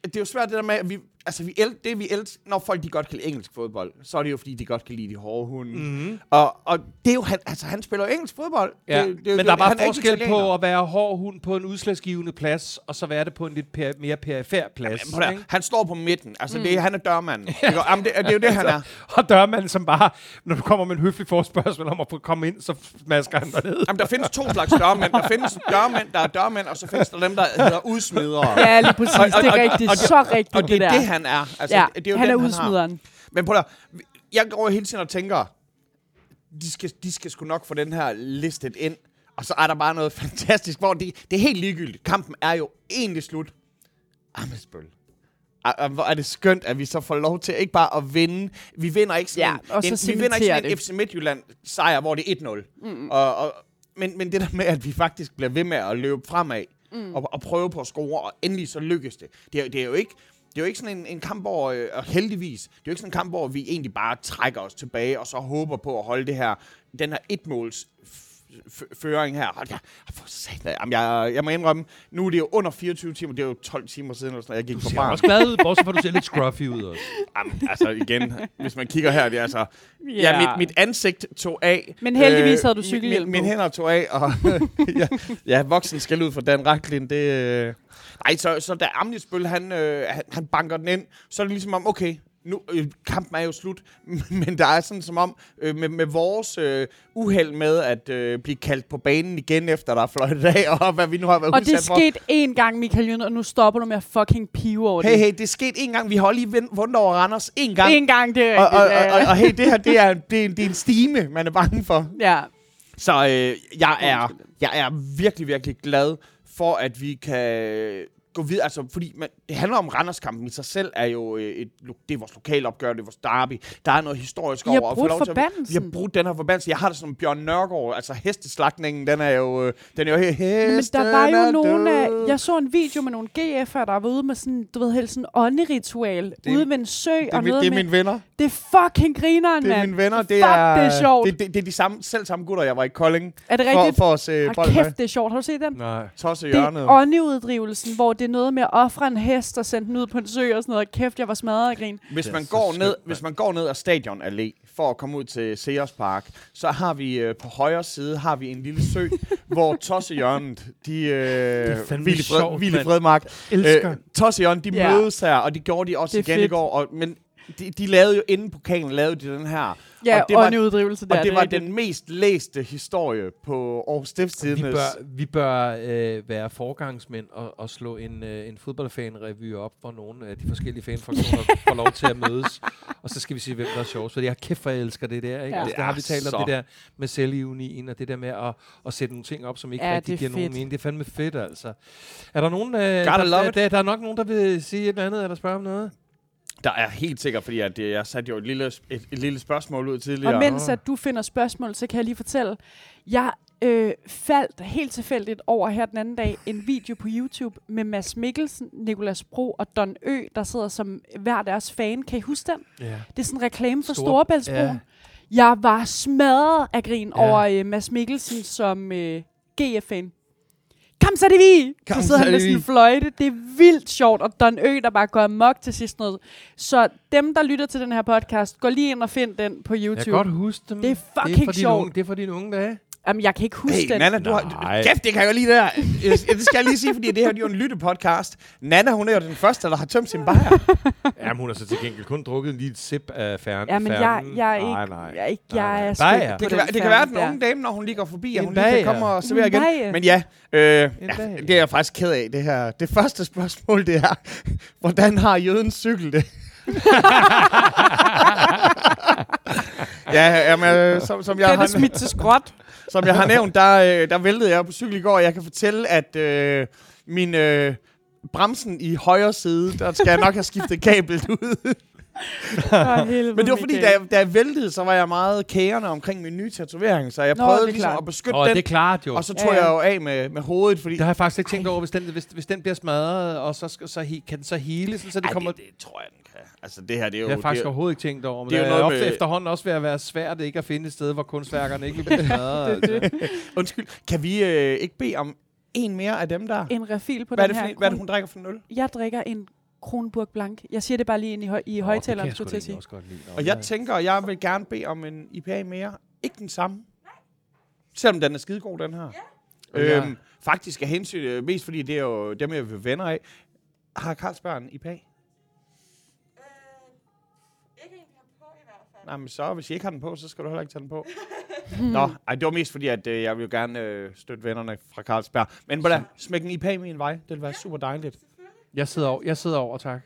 det er jo svært det der med, at vi, altså vi el, det vi elsker, når folk de godt kan lide engelsk fodbold, så er det jo fordi, de godt kan lide de hårde hunde. Mm-hmm. Og, og det er jo, han, altså han spiller jo engelsk fodbold. Ja, det, det, men der er bare forskel på at være hård hund på en udslagsgivende plads, og så være det på en lidt per, mere perifær plads. Jamen, ikke? Han står på midten. Altså, mm. det, er- han er dørmanden. *laughs* Jamen, det, det er jo det, han er. *laughs* Og dørmanden, som bare, når du kommer med en høflig forspørgsel om at få komme ind, så smasker han dig ned. Jamen, der findes to slags dørmænd. Der findes dørmænd, der er dørmænd, og så findes der dem, der hedder udsmidere. Ja, lige præcis. Og- det og- er og- rigtigt. og det- så rigtigt, Og det er der. det, han er. Altså, ja, det er jo han den, er har. udsmideren. Men prøv at jeg går hele tiden og tænker, de skal, de skal sgu nok få den her listet ind. Og så er der bare noget *laughs* fantastisk, hvor det, det er helt ligegyldigt. Kampen er jo egentlig slut. Amesbøl. Hvor er det skønt, at vi så får lov til ikke bare at vinde. Vi vinder ikke sådan, Ja, og en, så en, vi vinder ikke sådan en FC Midtjylland sejr, hvor det er 1-0. Mm. Og, og, men, men det der med, at vi faktisk bliver ved med at løbe fremad mm. og, og prøve på at score, og endelig så lykkes det. Det er, det er jo ikke det er jo ikke sådan en, en kamp, hvor, øh, og heldigvis, det er jo ikke sådan en kamp, hvor vi egentlig bare trækker os tilbage, og så håber på at holde det her, den her et-måls føring her. Hold for satan. Jamen, jeg, jeg må indrømme, nu er det jo under 24 timer, det er jo 12 timer siden, eller sådan, jeg gik Du på ser bar. også glad ud, bortset fra, du ser lidt scruffy ud også. *laughs* Jamen, altså igen, hvis man kigger her, det er altså... Ja. Ja, mit, mit ansigt tog af. Øh, Men heldigvis havde du min- cykelhjelm Min, mine på. hænder tog af, og *laughs* ja, ja, voksen skal ud for Dan Racklin, det... Øh... Nej, så, så da Amnisbøl, han, øh, han, han banker den ind, så er det ligesom om, okay, nu, øh, kampen er jo slut, *laughs* men der er sådan som om, øh, med, med vores øh, uheld med at øh, blive kaldt på banen igen, efter der er fløjtet af, *laughs* og hvad vi nu har været Og det udsat for. skete én gang, Michael Jønne, og nu stopper du med at fucking pive over Hey, det. hey, det skete en gang. Vi har lige vundet over Randers en gang. En gang, det er og, og, og, og, og hey, det her, det er, det er, det er en stime, man er bange for. ja. Så øh, jeg, er, jeg er virkelig, virkelig glad for, at vi kan gå videre. Altså, fordi man, det handler om Randerskampen i sig selv, er jo øh, et, det er vores lokalopgør, det er vores derby. Der er noget historisk har over. at få brudt at- Vi forbandelsen. har brudt den her forbandelse. Jeg har det som Bjørn Nørgaard, altså hesteslagningen, den er jo, øh, den er jo helt Men der var jo nogle af... Jeg så en video med nogle GF'er, der var ude med sådan, du ved, helt sådan ånderitual. er- Ude ved en sø det, er, og min, noget det er med... mine venner. Det er fucking grineren, Det er mine venner. Det Fuck, er, det er sjovt. Det, det, det er de samme, selv samme gutter, jeg var i Kolding Er det for, rigtigt? for at se Hold med. kæft, det er sjovt. Har du set den? Nej. Tosse Det hjørnet. er åndeuddrivelsen, hvor det er noget med at ofre en hest og sende den ud på en sø og sådan noget. Kæft, jeg var smadret af grin. Hvis man, går skønt, ned, hvis man går ned ad Stadion Allé for at komme ud til Sears Park, så har vi øh, på højre side har vi en lille sø, *laughs* hvor Tossehjørnet, de øh, mand. Fredmark, Elsker. øh, Tossehjørnet, de Ja. mødes her, og det gjorde de også Det igen i fedt. går, og, men de, de lavede jo inden pokalen, lavede de den her, Ja, og det var, åndeuddrivelse der. og det var rigtigt. den mest læste historie på Aarhus Vi Stiftstidendes. bør, vi bør øh, være forgangsmænd og, og slå en, øh, en fodboldfan-revy op, hvor nogle af de forskellige fanfraktioner *laughs* får lov til at mødes. Og så skal vi sige, hvem der er sjovest. For jeg kæft, hvor jeg elsker det der. Ikke? Ja. Altså, der har vi Det talt om så- det der med selvironien, og det der med at, at sætte nogle ting op, som ikke Ja, det rigtig er giver nogen fedt. mening. Det er fandme fedt, altså. Er der nogen, øh, der, love der, der, der, er nok nogen, der vil sige et eller andet, eller spørge om noget? Der er helt sikkert, fordi at, øh, jeg satte jo et lille, et, et lille spørgsmål ud tidligere. Og mens at du finder spørgsmål, så kan jeg lige fortælle. Jeg øh, faldt helt tilfældigt over her den anden dag en video på YouTube med Mads Mikkelsen, Nikolas Bro og Don Ø, der sidder som hver deres fan. Kan I huske den? Ja. Det er sådan en reklame for Stor- Storebæltsbroen. ja. Jeg var smadret af grin Ja. over øh, Mads Mikkelsen som øh, GF-fan. Kom så det vi! Kom, så sidder han med det sådan en fløjte. Det er vildt sjovt, og Don Ø, der bare går amok til sidst noget. Så dem, der lytter til den her podcast, gå lige ind og find den på Jeg YouTube. kan godt huske dem. Det er det er fucking for dine sjovt. Unge, det er for dine unge dage. Jamen, jeg kan ikke huske Hey, den. Nana, du har... Nej. Kæft, det kan jeg jo lige der. Øh, Det skal jeg lige sige, fordi det her det er jo en lyttepodcast. Nana, hun er jo den første, der har tømt sin bajer. *laughs* Jamen, hun har så til gengæld kun drukket en lille sip af færden. Ja, men jeg, jeg er ikke... Nej, nej. Jeg ikke, Nej, jeg nej. er Bajer. på Det kan, være, det kan være, den unge dame, når hun lige går forbi, at hun lige kan komme og servere En igen. Men ja, øh, ja, det er jeg faktisk ked af, det her. Det første spørgsmål, det er, *laughs* hvordan har jødens cykel det? *laughs* ja, jamen, øh, som, som, jeg Den er har, smidt til skråt. Som jeg har nævnt, der, øh, der væltede jeg på cykel i går, og jeg kan fortælle, at øh, min øh, bremsen i højre side, der skal jeg nok have skiftet kablet *laughs* ud. Men det var fordi, da jeg, da jeg væltede, så var jeg meget kærende omkring min nye tatovering. Så jeg Nå, prøvede det er ligesom klart. at beskytte Åh, den. det er klart jo. Og så Ja, tog ja. jeg jo af med, med hovedet, fordi... Det har jeg faktisk ikke tænkt over, hvis den, hvis, hvis den bliver smadret, og så, skal, så he, kan den så hele, sådan, så det Ej, kommer... det, det tror jeg, den. Altså, det her, det er jo... Det har jeg faktisk det er, overhovedet ikke tænkt over, men det er er, jo er noget ofte med- efterhånden også ved at være svært ikke at finde et sted, hvor kunstværkerne ikke vil blive *laughs* smadret. Er altså. undskyld, kan vi øh, ikke bede om en mere af dem der? En refil på Hvad er, den her. en- hvad er det, hun drikker for en øl? Jeg drikker en Kronburg Blank. Jeg siger det bare lige ind i, høj, i højtaleren, Åh, skulle jeg til at jeg sige. Og jeg tænker, jeg vil gerne bede om en IPA mere. Ikke den samme. Selvom den er skidegod, den her. Ja. Øhm, faktisk af hensyn, øh, mest fordi det er jo dem, jeg vil venner af. Har Carlsberg en IPA? Nej, men så, hvis I ikke har den på, så skal du heller ikke tage den på. *laughs* Nå, ej, det var mest fordi, at øh, jeg vil jo gerne øh, støtte vennerne fra Carlsberg. Men hvordan, smæk en IPA min vej. Det vil være super dejligt. Jeg sidder over, jeg sidder over tak.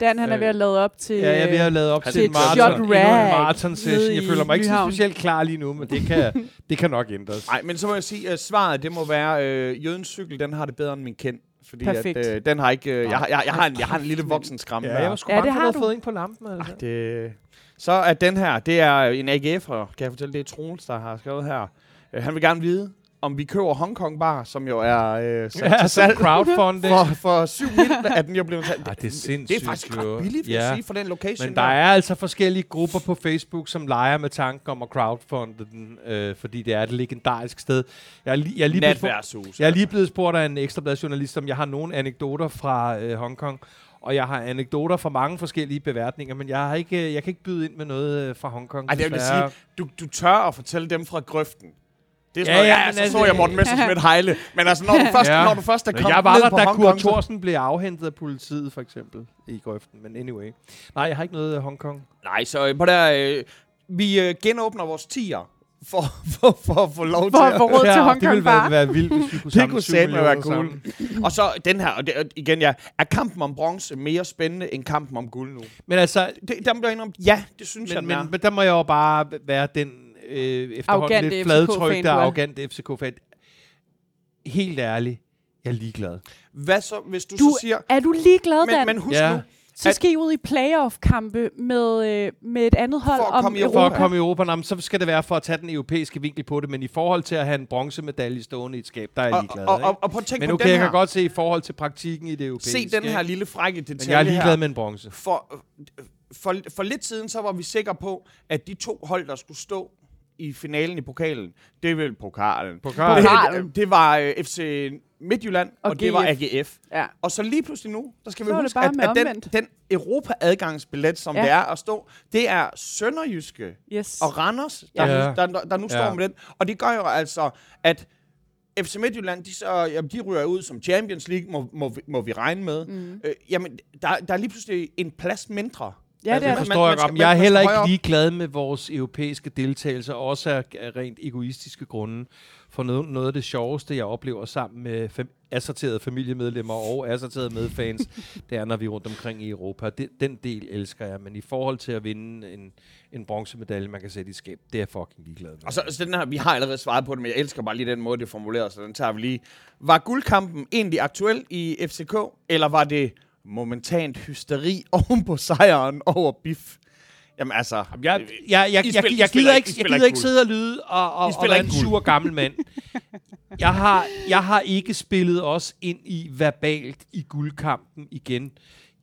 Dan, han er Øh, ved at lade op til... Ja, jeg er ved at lade op til en et maraton, shot endnu en rag maraton session. Jeg føler mig ikke så specielt klar lige nu, men det kan, det kan nok ændres. Nej, men så må jeg sige, at svaret det må være, øh, jødens cykel, den har det bedre end min kendt. Fordi Perfekt. at, øh, den har ikke... Øh, jeg, har- jeg, jeg, har en, jeg har en lille voksen skram. Ja, jeg var sgu Ja, bange for, har at du. fået ind på lampen. Altså. Det, så er den her, det er en AGF'er, kan jeg fortælle, det er Troels, der har skrevet her. Øh, han vil gerne vide, om vi køber Hong Kong Bar, som jo er øh, sat Ja, til salg crowdfunding. for, for 7 mil, er den jo blevet sat. Ej, det er Det sindssygt, er faktisk ret billigt, vil Ja. jeg sige, for den location. Men der er altså forskellige grupper på Facebook, som leger med tanken om at crowdfunde den, øh, fordi det er et legendarisk sted. Jeg er, li- jeg er lige blevet spurgt-. Jeg er lige blevet spurgt af en ekstrabladjournalist, om jeg har nogle anekdoter fra øh, Hongkong. Og jeg har anekdoter fra mange forskellige beværtninger, men jeg, har ikke, øh, jeg kan ikke byde ind med noget øh, fra Hongkong. Ej, det vil sige, du, du tør at fortælle dem fra grøften. Det er sådan Ja, ja, ja, ja, men så altså- så jeg Morten Messersmith hejle. Men altså, når du først, Ja. når du først er kommet jeg var ned der, på da Hong Kurt Thorsen blev afhentet af politiet, for eksempel, i grøften. Men anyway. Nej, jeg har ikke noget af Hongkong. Nej, så øh, på der, øh, vi øh, genåbner vores tier for, *laughs* for, for at få lov For til at få råd til det Hongkong ville Bar. være, være vildt, hvis vi kunne Det samle kunne syv satme være cool. Og så den her, og det, igen ja, er kampen om bronze mere spændende end kampen om guld nu? Men altså, Det, der må jeg indrømme, ja, det synes jeg, men, er. men, men der må jeg jo bare være den øh, efterhånden lidt FCK-fan, fladtrykte, du er. arrogante FCK-fan. Helt ærligt, jeg er ligeglad. Hvad så, hvis du, Du så siger... Er du ligeglad, Dan? Men, men husk Ja. nu, så at- skal I ud i playoff-kampe med, øh, med et andet hold For at om komme i Europa. For at komme i Europa, nå, men så skal det være for at tage den europæiske vinkel på det, men i forhold til at have en bronzemedalje stående i et skab, der er jeg og, ligeglad. og, ikke? og, og prøv at tænke men på okay, den jeg her. kan godt se i forhold til praktikken i det europæiske. Se den her lille frække Men detalje jeg er ligeglad her. med en bronze. For, for, for lidt siden, så var vi sikre på, at de to hold, der skulle stå i finalen i pokalen, det er vel pokalen. Pokalen. Pokalen. Det, det var uh, FC Midtjylland, og, Og det var GF. AGF. Ja. Og så lige pludselig nu, der skal Så vi huske, bare at, at den, den Europa-adgangsbillet, som Ja. det er at stå, det er Sønderjyske Yes. og Randers, der, Ja. nu, der, der, der nu Ja. står med den. Og det gør jo altså, at FC Midtjylland, de, så, jamen, de ryger ud som Champions League, må, må, vi, må vi regne med. Mm. Øh, jamen, der, der er lige pludselig en plads mindre. Ja, det er man- der. forstår man jeg godt. Jeg er heller ikke lige glad med vores europæiske deltagelse, også af, af rent egoistiske grunde. For noget, noget af det sjoveste, jeg oplever sammen med fam- assorterede familiemedlemmer og assorterede medfans, *laughs* det er, når vi er rundt omkring i Europa. Det, den del elsker jeg, men i forhold til at vinde en, en bronzemedalje, man kan sætte i skab, det er jeg fucking ligeglad med. Og så, så den her, vi har allerede svaret på det, men jeg elsker bare lige den måde, det er formuleret, så den tager vi lige. Var guldkampen egentlig aktuel i FCK, eller var det momentant hysteri *laughs* oven på sejren over BIF? Jamen altså... Jeg, jeg, jeg, jeg, jeg, I jeg, spiller gider ikke- jeg gider ikke sidde og lyde og, og, og være en sur gammel mand. *laughs* Jeg har, jeg har ikke spillet os ind i verbalt i guldkampen igen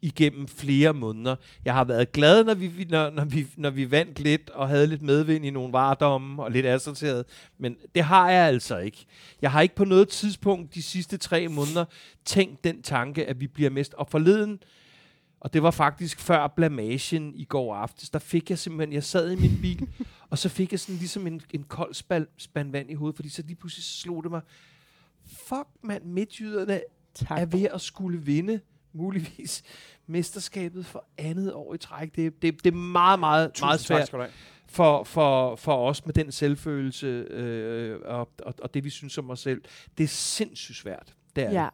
igennem flere måneder. Jeg har været glad, når vi, når, når, vi, når vi vandt lidt og havde lidt medvind i nogle vardomme og lidt assorteret, men det har jeg altså ikke. Jeg har ikke på noget tidspunkt de sidste tre måneder tænkt den tanke, at vi bliver mest. Og forleden, og det var faktisk før blamagen i går aftes, der fik jeg simpelthen, jeg sad i min bil, *laughs* og så fik jeg sådan ligesom en, en kold spand, spand vand i hovedet, fordi så lige pludselig slog det mig, fuck mand, midtjyderne Tak. er ved at skulle vinde, muligvis, *laughs* mesterskabet for andet år i træk. Det, det, det er meget, meget, meget svært for, for, for os med den selvfølelse øh, og, og, og det, vi synes om os selv. Det er sindssygt svært. Det er Ja. det.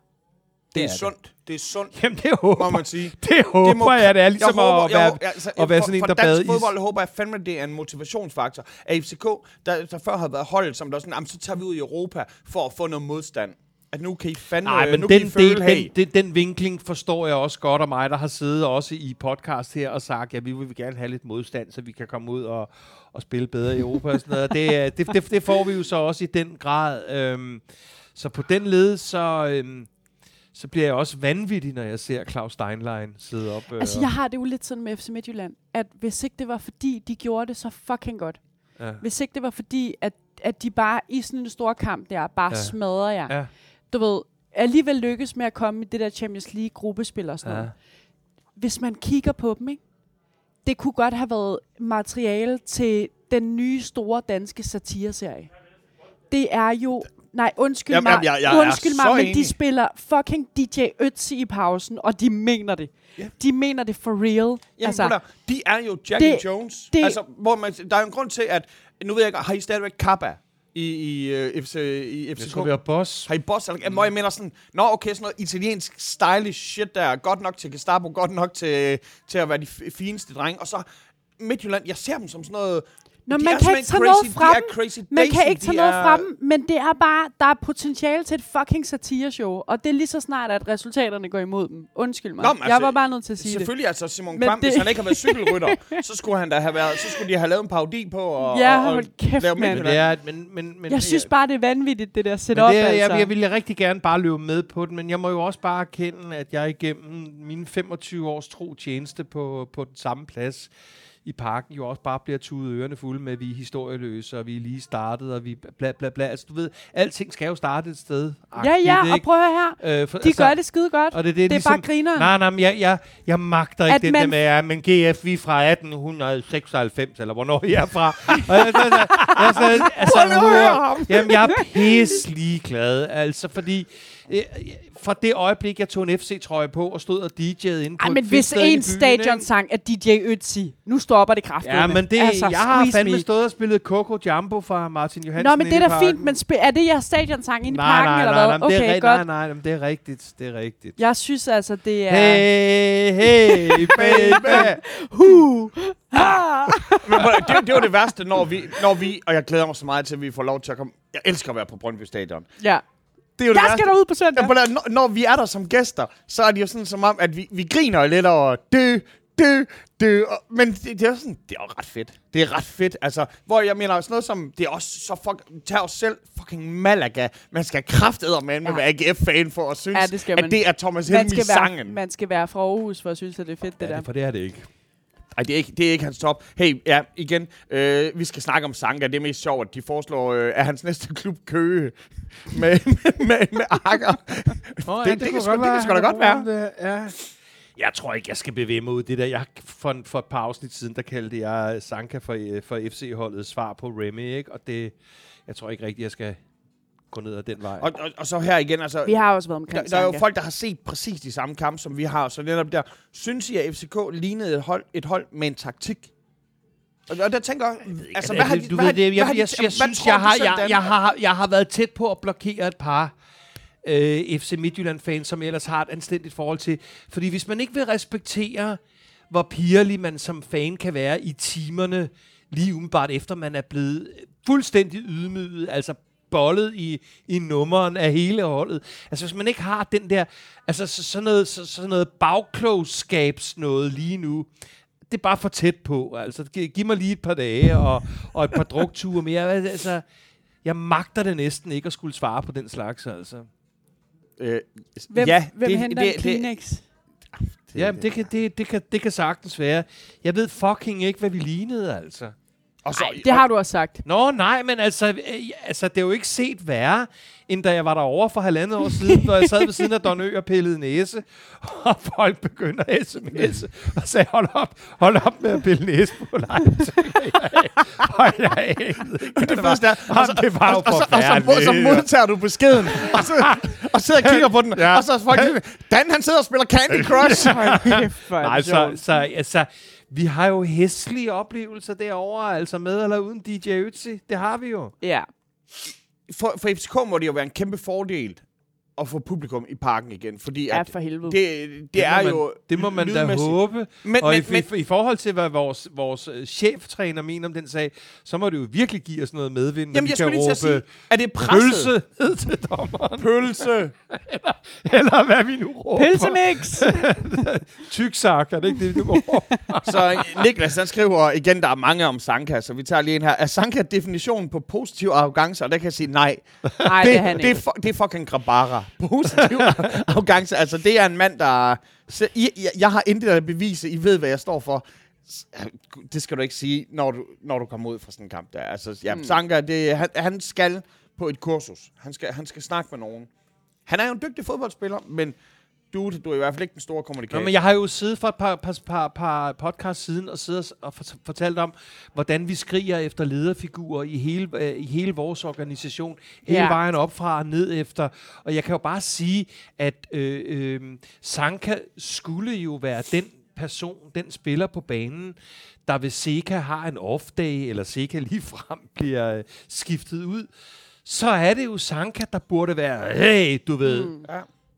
Det er det. sundt. Det er sundt, Jamen, det håber, må man sige. det håber må- jeg, det er ligesom jeg håber, at være... jeg, altså, at være for, sådan en, der dansk bader is. fodbold håber jeg fandme, det er en motivationsfaktor. At FCK, der, der før har været holdet, som der er sådan, "Jamen, så tager vi ud i Europa for at få noget modstand. At nu kan I fandme, Nej, men nu kan den, I føle, del, hey, den, den, den vinkling forstår jeg også godt, og mig, der har siddet også i podcast her og sagt, ja, vi vil gerne have lidt modstand, så vi kan komme ud og, og spille bedre i Europa og sådan noget. Det, det, det, det får vi jo så også i den grad. Øhm, så på den led, så, øhm, så bliver jeg også vanvittig, når jeg ser Claus Steinlein sidde op. Øh, Altså, jeg har det jo lidt sådan med FC Midtjylland, at hvis ikke det var fordi, de gjorde det så fucking godt, ja. hvis ikke det var fordi, at, at de bare i sådan en stor kamp der, bare ja. smadrer jer, Ja, du ved, alligevel lykkes med at komme i det der Champions League gruppespil og sådan ja. noget. Hvis man kigger på dem, ikke? det kunne godt have været materiale til den nye store danske satireserie. Det er jo... Nej, undskyld Jamen, mig, jamen, jeg- jeg undskyld mig men enig. de spiller fucking DJ Ötzi i pausen, og de mener det. Ja. De mener det for real. Jamen, altså, de er jo Jackie det- Jones. det- altså, hvor man, der er jo en grund til, at... Nu ved jeg ikke, har I stadigvæk Kappa i, i, uh, FC, i Jeg FCK? tror, vi har boss. Har I boss? Eller, mm. Jeg mener sådan, nå okay, sådan noget italiensk stylish shit der, godt nok til Gestapo, godt nok til, til at være de fineste drenge. Og så Midtjylland, jeg ser dem som sådan noget... Nå, de man kan ikke tage noget crazy, fra dem. er crazy Man kan ikke tage noget er, fra dem, men det er bare, der er potentiale til et fucking satireshow, og det er lige så snart, at resultaterne går imod dem. Undskyld mig. Nå, men jeg altså, var bare nødt til at sige det. Selvfølgelig, altså Simon Men Kvam, det- hvis han ikke har været *laughs* cykelrytter, så skulle han da have været, så skulle de have lavet en parodi på og, *laughs* Ja, og, og kæft, lave. Men det er, men, men, men, Jeg synes bare, det er vanvittigt, det der Men setup, det er, altså. jeg, jeg ville rigtig gerne bare løbe med på den, men jeg må jo også bare erkende, at jeg igennem mine 25 års tro tjeneste på, på den samme plads i parken, jo også bare bliver tudet ørerne fulde med, at vi er historieløse, og vi er lige startet, og vi bla bla bla. Altså du ved, alting skal jo starte et sted. Ja, ja, agtigt, og ikke? prøv her. Øh, for, De gør det skide godt. Og det, det, er Det er ligesom, bare grineren. Nej, nej, men jeg, jeg, jeg magter ikke At den man- der med, ja, men GF, vi er fra 1896, eller hvornår I er fra. og jeg, jeg, jeg, jeg, jeg, altså, høre hør, ham. jamen, jeg er pisselig glad, altså, fordi øh, fra det øjeblik, jeg tog en FC-trøje på og stod og DJ'ede inde på Ej, men hvis i en byen, stadion ikke? sang af DJ Ötzi, nu stopper det kraftigt. Ja, men det, altså, jeg har fandme me. stået og spillet Coco Jumbo fra Martin Johansen Nå, men det er i da fint, men sp- er det jeres stadion sang inde i nej, parken, nej, eller nej, hvad? nej, det er Okay, godt. nej, nej, men det er rigtigt, det er rigtigt. Jeg synes altså, det er... Hey, hey, *laughs* baby. Hu! Ah! Men det, det var det værste, når vi, når vi, og jeg glæder mig så meget til, at vi får lov til at komme. Jeg elsker at være på Brøndby Stadion. Ja. Det er jo det Jeg værste. skal derud på søndag. Ja, når, når vi er der som gæster, så er det jo sådan som om, at vi, vi griner lidt over dø, dø, dø. Og, men det, det, er sådan, det er jo ret fedt. Det er ret fedt. Altså, hvor jeg mener sådan noget som, det er også så fuck, tag os selv fucking Malaga. Man skal kraftedder med Ja. med AGF-fan for at synes, Ja, det skal at det er Thomas man Helmi skal, være, sangen. man skal være fra Aarhus for at synes, at det er fedt, det Ja, der. det, for det er det ikke. Ej, det er, ikke, det er ikke hans top. Hey, ja, igen, øh, vi skal snakke om Sanka. Det er mest sjovt, at de foreslår, øh, at hans næste klub Køge med, med, med, med Akker. Oh, det, det, det, kan sgu, det kan sgu da godt være. Det, ja. Jeg tror ikke, jeg skal bevæge mig ud det der. Jeg, for, for et par afsnit siden, der kaldte jeg Sanka for, øh, for FC-holdet svar på Remy, ikke? Og det, jeg tror ikke rigtigt, jeg skal gå ned ad den vej. Og, og, og så her igen, altså... Vi har også været Der, omkring der er jo folk, der har set præcis de samme kampe, som vi har. Så netop der, synes I, at FCK lignede et hold, et hold med en taktik? Og, og der tænker jeg, altså, hvad har de, du ved det, jeg, hvad jeg, synes, jeg har, jeg, jeg, har, jeg har været tæt på at blokere et par øh, FC Midtjylland-fans, som jeg ellers har et anstændigt forhold til. Fordi hvis man ikke vil respektere, hvor pirlig man som fan kan være i timerne, lige umiddelbart efter man er blevet fuldstændig ydmyget, altså bollet i, i nummeren af hele holdet. Altså hvis man ikke har den der, altså så, sådan noget, så, sådan noget bagklogskabs noget lige nu, det er bare for tæt på. Altså, giv, giv mig lige et par dage og, og et par drukture mere. Altså, jeg magter det næsten ikke at skulle svare på den slags, altså. Øh, Hvem, ja, hvem det, henter det, en Kleenex? Ja, det kan, det, det, kan, det kan sagtens være. Jeg ved fucking ikke, hvad vi lignede, altså. Og så, Ej, det har du også sagt. Nå, nej, men altså, øh, altså, det er jo ikke set værre, end da jeg var derovre for halvandet år siden, når jeg sad ved siden af Don Ø og pillede næse, *laughs* og folk begynder at sms'e, og sagde, hold op, hold op med at pille næse på dig. Og jeg anede ikke, *laughs* det det var. første er, og så, det var jo og, og, så, og, så, forfærdeligt. så modtager du beskeden, *laughs* og så og sidder og kigger på den, Ja. og så er folk, Dan han sidder og spiller Candy Crush. Nej, så, så altså, vi har jo hæslige oplevelser derovre, altså med eller uden DJ Ötzi. Det har vi jo. Ja. for, for FCK må det jo være en kæmpe fordel, at få publikum i parken igen, fordi Ja, at for helvede. det, det, Det er man- jo Det må man da håbe. Men, og men, i, men, i, i forhold til, hvad vores, vores øh, cheftræner mener om den sag, så må det jo virkelig give os noget medvind, når jamen, vi jeg kan skulle lige til at sige, råbe er det presset? pølse ned til dommeren. Pølse. *laughs* Eller hvad vi nu råber. Pølsemix! *laughs* Tyksak, er det ikke det, du må råbe? Så Niklas, han skriver igen, der er mange om Sanka, så vi tager lige en her. Er Sanka definitionen på positiv arrogance? Og der kan jeg sige nej. Nej, det, det er han det, er, ikke. fu- det er fucking grabara. Positiv *laughs* arrogance. Altså, det er en mand, der... Så, I, jeg, jeg har intet at bevise. I ved, hvad jeg står for. Det skal du ikke sige, når du, når du kommer ud fra sådan en kamp der. Altså, ja, mm. Sanka, det, han, han skal på et kursus. Han skal, han skal snakke med nogen. Han er jo en dygtig fodboldspiller, men du, du er i hvert fald ikke den store kommunikator. Nå, men jeg har jo siddet for et par, par, par, par podcast siden og siddet og fort- fortalt om, hvordan vi skriger efter lederfigurer i hele, øh, i hele vores organisation. Hele Ja. vejen op fra og ned efter. Og jeg kan jo bare sige, at øh, øh, Sanka skulle jo være den person, den spiller på banen, der hvis Seca har en off-day, eller Seca *laughs* lige frem bliver øh, skiftet ud, så er det jo Sanka, der burde være, hey, du ved, mm.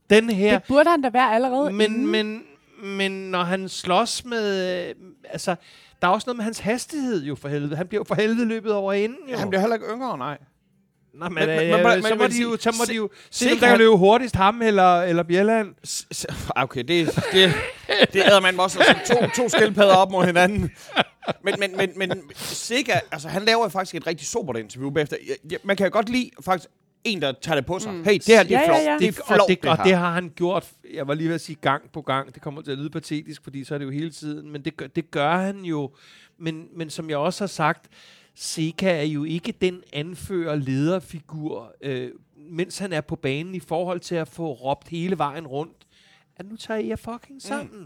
Den her... Det burde han da være allerede Men, inden. men, men når han slås med... Øh, altså, der er også noget med hans hastighed jo for helvede. Han bliver jo for helvede løbet over inden jo. Han bliver heller ikke yngre, nej. Nå, men, Men- men, men- men, så må de jo, så må de jo se, om der kan løbe hurtigst ham eller, eller Bjelland. S- Okay, det, det, det æder man også sætte to, to skildpadder op mod hinanden. Men, men, men, men Sega, altså han laver jo faktisk et rigtig sobert interview bagefter. Man kan jo godt lide faktisk en, der tager det på sig. Mm. Hey, det her, det er Ja, ja, flot. ja. Det er Det, flot, og, det, det og det har han gjort, jeg var lige ved at sige gang på gang. Det kommer til at lyde patetisk, fordi så er det jo hele tiden. Men det gør, det gør han jo. Men, men som jeg også har sagt, Seca er jo ikke den anfører lederfigur, øh, mens han er på banen i forhold til at få råbt hele vejen rundt. At nu tager I jer fucking sammen. Mm.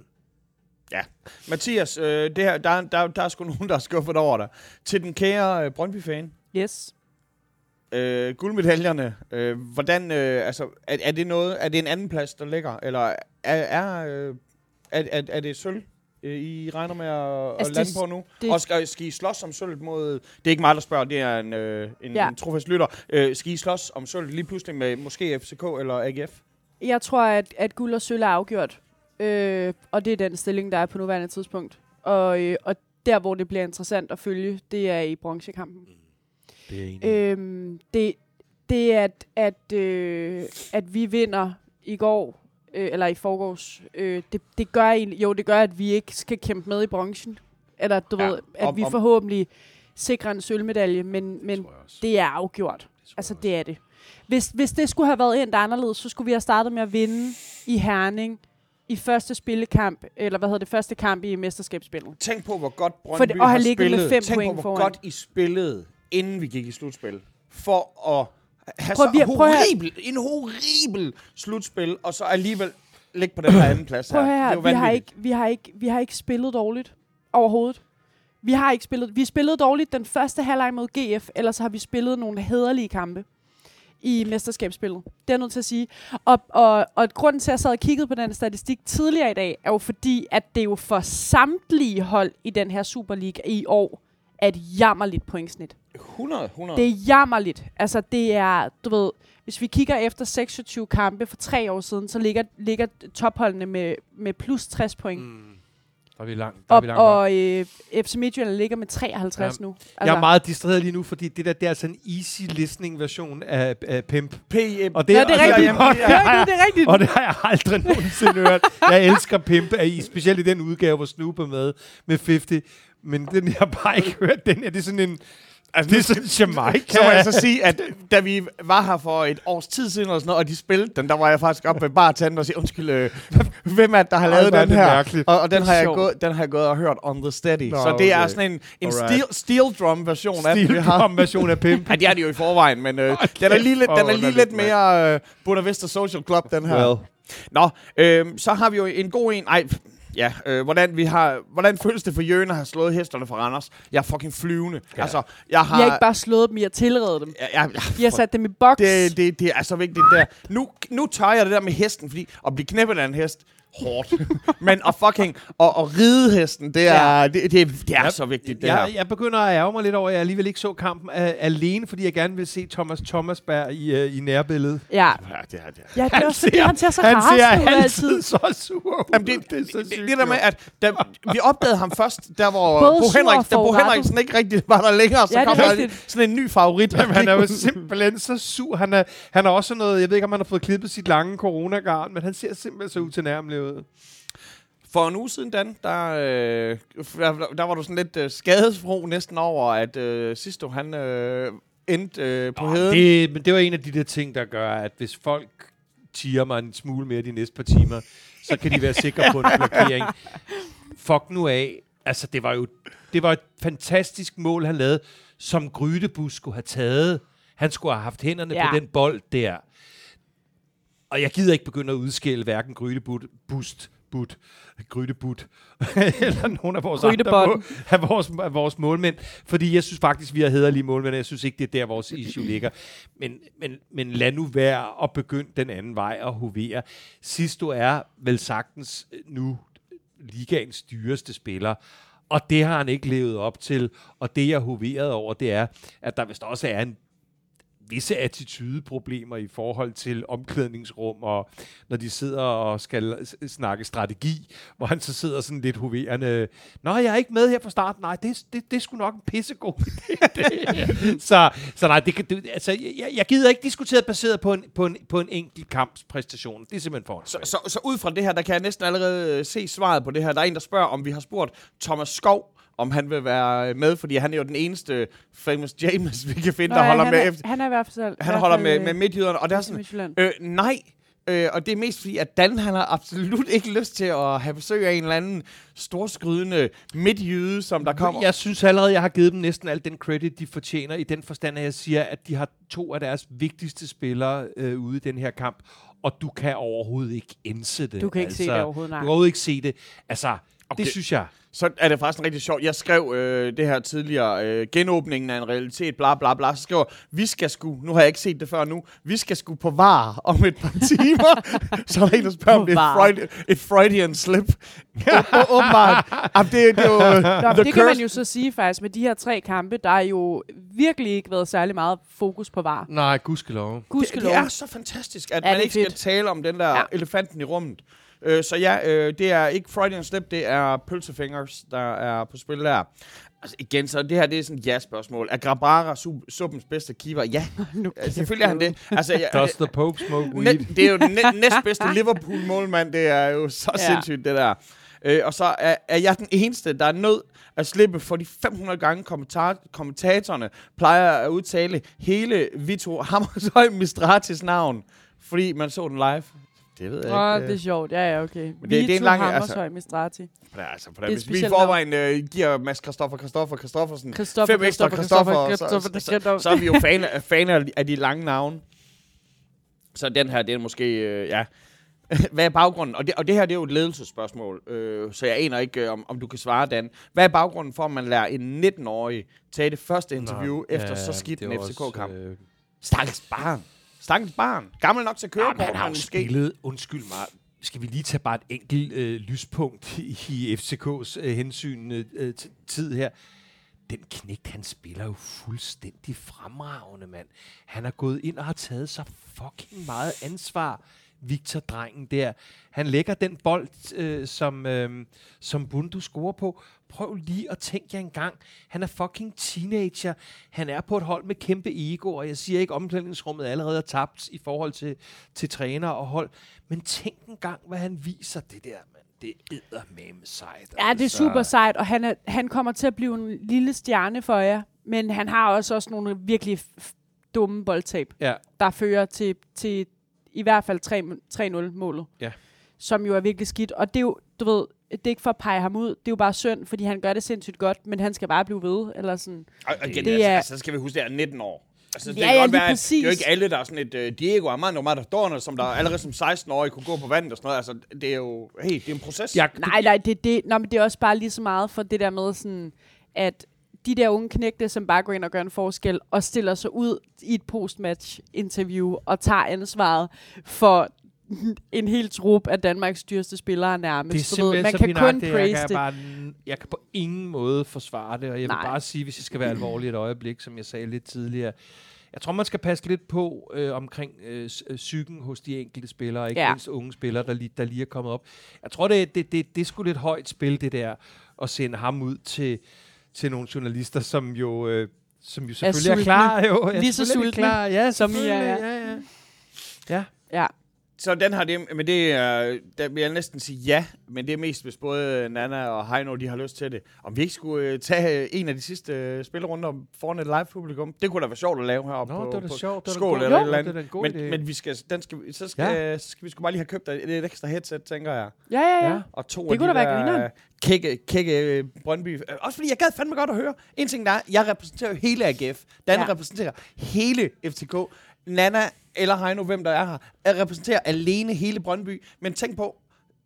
Ja. Mathias, øh, det her, der, der, der er sgu nogen, der er skuffet over dig. Til den kære øh, Brøndby-fan. Yes. Øh, guldmedaljerne, øh, hvordan, øh, altså, er, er, det noget, er det en anden plads, der ligger, eller er, er, øh, er, er, er det sølv, øh, I regner med at, Altså, at lande det- på nu? det- Og skal, skal I slås om sølv mod, det er ikke mig, der spørger, det er en, øh, en, Ja. en trofast lytter, øh, skal I slås om sølv lige pludselig med måske FCK eller AGF? Jeg tror, at, at guld og sølv er afgjort. Øh, og det er den stilling, der er på nuværende tidspunkt. Og, øh, og der, hvor det bliver interessant at følge, det er i bronzekampen. Det er. Øhm, det, det at, at, øh, at vi vinder i går, øh, eller i forgårs, øh, det, det gør egentlig, jo, det gør, at vi ikke skal kæmpe med i bronzen. Eller du Ja, ved, at om- vi forhåbentlig sikrer en sølvmedalje, men, men det er afgjort. Altså, det er det. Hvis, hvis det skulle have været endt anderledes, så skulle vi have startet med at vinde i Herning i første spillekamp, eller hvad hedder det, første kamp i mesterskabsspillet. Tænk på, hvor godt Brøndby For det- og har ligget med spillet. fem Tænk point på, hvor foran. godt I spillede, inden vi gik i slutspil. For at have Prøv så vi- prøv horribel, en horribel slutspil, og så alligevel ligge på den her anden plads Prøv her. her, Det er vi har, ikke, vi, har ikke, vi har ikke spillet dårligt overhovedet. Vi har ikke spillet. Vi spillede dårligt den første halvleg mod GF, ellers har vi spillet nogle hederlige kampe i mesterskabsspillet. Det er nødt til at sige. Og, og, og grunden til, at jeg sad og kiggede på den statistik tidligere i dag, er jo fordi, at det jo for samtlige hold i den her Superliga i år er et jammerligt pointsnit. 100, 100. Det er jammerligt. Altså, det er, du ved, hvis vi kigger efter 26 kampe for tre år siden, så ligger, ligger topholdene med, med plus 60 point. Mm. Der er vi langt. Der er Og, vi langt og, og øh, FC Midtjylland ligger med 53 nu. Altså, jeg er meget distraheret lige nu, fordi det der, det er altså en easy listening version af, af Pimp. P.E. Og det, Ja, det er og rigtigt. jamen, det, Ja, har det, jeg, det er rigtigt. og det har jeg aldrig nogensinde hørt. Jeg elsker Pimp, er i, specielt i den udgave, hvor Snoop er med, med 50. Men den jeg har bare ikke hørt. Den her, det er sådan en... Altså, det er sådan Jamaica. Så må jeg så sige, at *laughs* da vi var her for et års tid siden, og, sådan noget, og de spillede den, der var jeg faktisk op med bare tænde og sige, undskyld, øh, hvem er det, der har lavet er den det her? mærkeligt. Og, og den, Det er har jeg gået, den har jeg gået og hørt on the steady. Nå, så det er okay. sådan en, en Alright. steel, steel drum version af den, vi har. Steel version af Pimp. *laughs* Ja, de er de jo i forvejen, men øh, den er lige lidt, den er lige er lidt det mere øh, Buena Vista Social Club, den her. Well. Nå, øh, så har vi jo en god en. Ej, ja, øh, hvordan, vi har, hvordan føles det for Jørgen at have slået hesterne fra Randers? Jeg er fucking flyvende. Ja. Altså, jeg har... Vi har ikke bare slået dem, I har tilredet dem. jeg, jeg, jeg, Vi har sat dem i boks. det, det, det er så vigtigt der. Nu, nu tager jeg det der med hesten, fordi at blive knæppet af en hest, hårdt. Men at fucking, og, og ridehesten, det er, Ja. det, det, det er Ja, så vigtigt, det her. jeg, jeg begynder at ærge mig lidt over, at jeg alligevel ikke så kampen uh, alene, fordi jeg gerne vil se Thomas Thomasberg i, uh, i nærbilledet. Ja, Ja, det er det. Er. ja det er også fordi, han ser så han ser altid altid. *laughs* så sur ud. Jamen, det, det er så det, sygt. det, det der med, at da, vi opdagede ham først, der hvor Både Bo, Henrik, og da Bo. Henriksen ikke rigtig var der længere, så Ja, kom der rigtigt. sådan en ny favorit. Jamen, han er jo simpelthen så sur. Han er, han er også noget, jeg ved ikke, om han har fået klippet sit lange coronagarn, men han ser simpelthen så utilnærmelig ud. For en uge siden, Dan, der, øh, der, der var du sådan lidt øh, skadesfro næsten over, at øh, Sisto, han øh, endte øh, på Nå, heden. det, men det var en af de der ting, der gør, at hvis folk tiger mig en smule mere de næste par timer, så kan de være sikre på en blokering. *laughs* Fuck nu af. Altså, det var jo det var et fantastisk mål, han lavede, som Grydebus skulle have taget. Han skulle have haft hænderne. Ja. på den bold der. Og jeg gider ikke begynde at udskille hverken Grydebust, But, Grydebut, *laughs* eller nogen af vores, andre, Grydebotten. må- af vores, af vores målmænd. Fordi jeg synes faktisk, vi har hederlige målmænd, og jeg synes ikke, det er der, vores issue *clears throat* ligger. Men, men, men lad nu være at begynde den anden vej og hovere. Sisto er vel sagtens øh, nu ligaens dyreste spiller, og det har han ikke levet op til. Og det, jeg hoveret over, det er, at der vist også er en visse attitudeproblemer i forhold til omklædningsrum, og når de sidder og skal snakke strategi, hvor han så sidder sådan lidt hoverende, Nå, jeg er ikke med her fra starten. Nej, det, det, det er sgu nok en pissegod *laughs* idé. det. så, så nej, det kan, det, altså, jeg, jeg gider ikke diskutere baseret på en, på en, på en enkelt kampspræstation. Det er simpelthen for Så, så, så ud fra det her, der kan jeg næsten allerede øh, se svaret på det her. Der er en, der spørger, om vi har spurgt Thomas Skov, om han vil være med, fordi han er jo den eneste famous James, vi kan finde, der Nå, holder han, med er, efter. han er i hvert fald... Han i holder hvert med, med øh, midtjyderne, og det er sådan, Midtjylland. øh, nej, øh, og det er mest fordi, at Dan, han har absolut ikke lyst til at have besøg af en eller anden storskrydende midtjyde, som der kommer. Jeg synes allerede, jeg har givet dem næsten al den credit, de fortjener, i den forstand, at jeg siger, at de har to af deres vigtigste spillere øh, ude i den her kamp, og du kan overhovedet ikke indse det. Du kan ikke se det overhovedet, nej. Du kan overhovedet ikke se det. Altså. Okay. det synes jeg. Så er det faktisk rigtig sjovt. Jeg skrev øh, det her tidligere, øh, genåbningen af en realitet, bla bla bla. Så skriver vi skal sgu, nu har jeg ikke set det før nu, vi skal sgu på var om et par *laughs* timer. så er der en, der spørger, om det er Freud, et Freudian slip. Åbenbart. Jamen, det, det er jo Nå, the det kan man jo så sige faktisk med de her tre kampe, der er jo virkelig ikke været særlig meget fokus på var. Nej, gudskelov. det, Gudskelov. det er så fantastisk, at Ja, man det er ikke skal fedt. tale om den der ja. elefanten i rummet. Øh, så ja, øh, det er ikke Freudian slip, det er pølsefingers, der er på spil der. Altså igen, så det her det er sådan et ja-spørgsmål. Er Grabara su- suppens bedste keeper? Ja, *laughs* Nu selvfølgelig er han det. Altså, jeg, Does the Pope smoke Næ- weed? det er jo den næ- *laughs* næstbedste Liverpool-målmand. Det er jo så Ja. ja. sindssygt, det der. Øh, og så er, er jeg den eneste, der er nødt at slippe for de 500 gange kommentar- kommentatorerne plejer at udtale hele Vito Hammershøj Mistratis navn, fordi man så den live. Det ved jeg Åh, ikke. det er sjovt. Ja, ja, okay. det- det er en lang- Hammershøj altså- Mistrati. Ja, altså, på Det er hvis vi i forvejen øh, giver Mads Christoffer, Christoffer, Christoffersen Christoffer, fem ekstra Christoffer, så, så, så, så er vi jo fan af, fan af, de- af de lange navne. Så den her, det er måske, øh, ja. *laughs* Hvad er baggrunden? Og det, og det her, det er jo et ledelsesspørgsmål, øh, så jeg aner ikke, øh, om, om du kan svare, Dan. Hvad er baggrunden for, at man lader en 19-årig tage det første interview Nå, efter ja, så skidt det en FCK-kamp? øh, Stakkels barn. Stakkels barn. Gammel nok til at køre Jamen, på, han har jo spillet, undskyld mig, skal vi lige tage bare et enkelt øh, lyspunkt i, i FCK's øh, hensyn øh, t- tid her. Den knægt, han spiller jo fuldstændig fremragende, mand. Han har gået ind og har taget så fucking meget ansvar, Victor-drengen der. Han lægger den bold, øh, som, øh, som Bundu scorer på. Prøv lige at tænke jer en gang. Han er fucking teenager. Han er på et hold med kæmpe ego, og jeg siger ikke, omklædningsrummet allerede er tabt i forhold til, til træner og hold. Men tænk en gang, hvad han viser det der, mand. Det er med sejt. Ja, det er altså. super sejt, og han, er, han kommer til at blive en lille stjerne for jer. Men han har også, også nogle virkelig dumme boldtab, Ja, der fører til, til i hvert fald 3 3-0-målet. Ja. Som jo er virkelig skidt. Og det er jo, du ved, det er ikke for at pege ham ud. Det er jo bare synd, fordi han gør det sindssygt godt, men han skal bare blive ved. Eller sådan. Og igen, Det altså, er- altså, så skal vi huske, det er 19 år. Altså, det Ja, kan ja, godt være, at det er jo præcis. ikke alle, der er sådan et uh, Diego Armando Maradona, som der allerede som 16-årig kunne gå på vandet og sådan noget. Altså, det er jo, hey, det er en proces. jeg, Nej, nej, det, det, nå, men det er også bare lige så meget for det der med sådan, at de der unge knægte, som bare går ind og gør en forskel, og stiller sig ud i et postmatch-interview, og tager ansvaret for *laughs* en hel trup af Danmarks dyreste spillere nærmest. Det er Du ved, simpelthen man så kan kun pinagtigt. Jeg praise kan, det. bare, jeg kan på ingen måde forsvare det, og jeg Nej. vil bare sige, hvis jeg skal være alvorlig et øjeblik, som jeg sagde lidt tidligere, jeg tror, man skal passe lidt på øh, omkring øh, øh, psyken hos de enkelte spillere, ikke Ja. mindst unge spillere, der lige, der lige er kommet op. Jeg tror, det, det, det, det er sgu lidt højt spil, det der, at sende ham ud til, til nogle journalister, som jo, øh, som jo selvfølgelig er, sultne. klar. Jo, Lige så er de sultne, klar. Ja, som I er, ja. ja. Ja, Ja. Så den har det, men det er, der vil jeg næsten sige ja, men det er mest, hvis både Nana og Heino, de har lyst til det. Om vi ikke skulle øh, tage en af de sidste øh, spillerunder foran et live-publikum, det kunne da være sjovt at lave heroppe Nå, på, det var da på sjovt. Det skål god- eller Jo, et eller det er andet. Men, idé. men vi skal, den skal, så, skal, ja. så skal vi sgu bare lige have købt et, et ekstra headset, tænker jeg. Ja, ja, ja. Og to Det af kunne de da være grineren. kække, kække øh, Brøndby. Øh, Også fordi jeg gad fandme godt at høre. En ting der er, jeg repræsenterer jo hele AGF. Dan Ja. ja. repræsenterer hele FCK. Nana eller Heino, hvem der er her, jeg repræsenterer alene hele Brøndby. Men tænk på,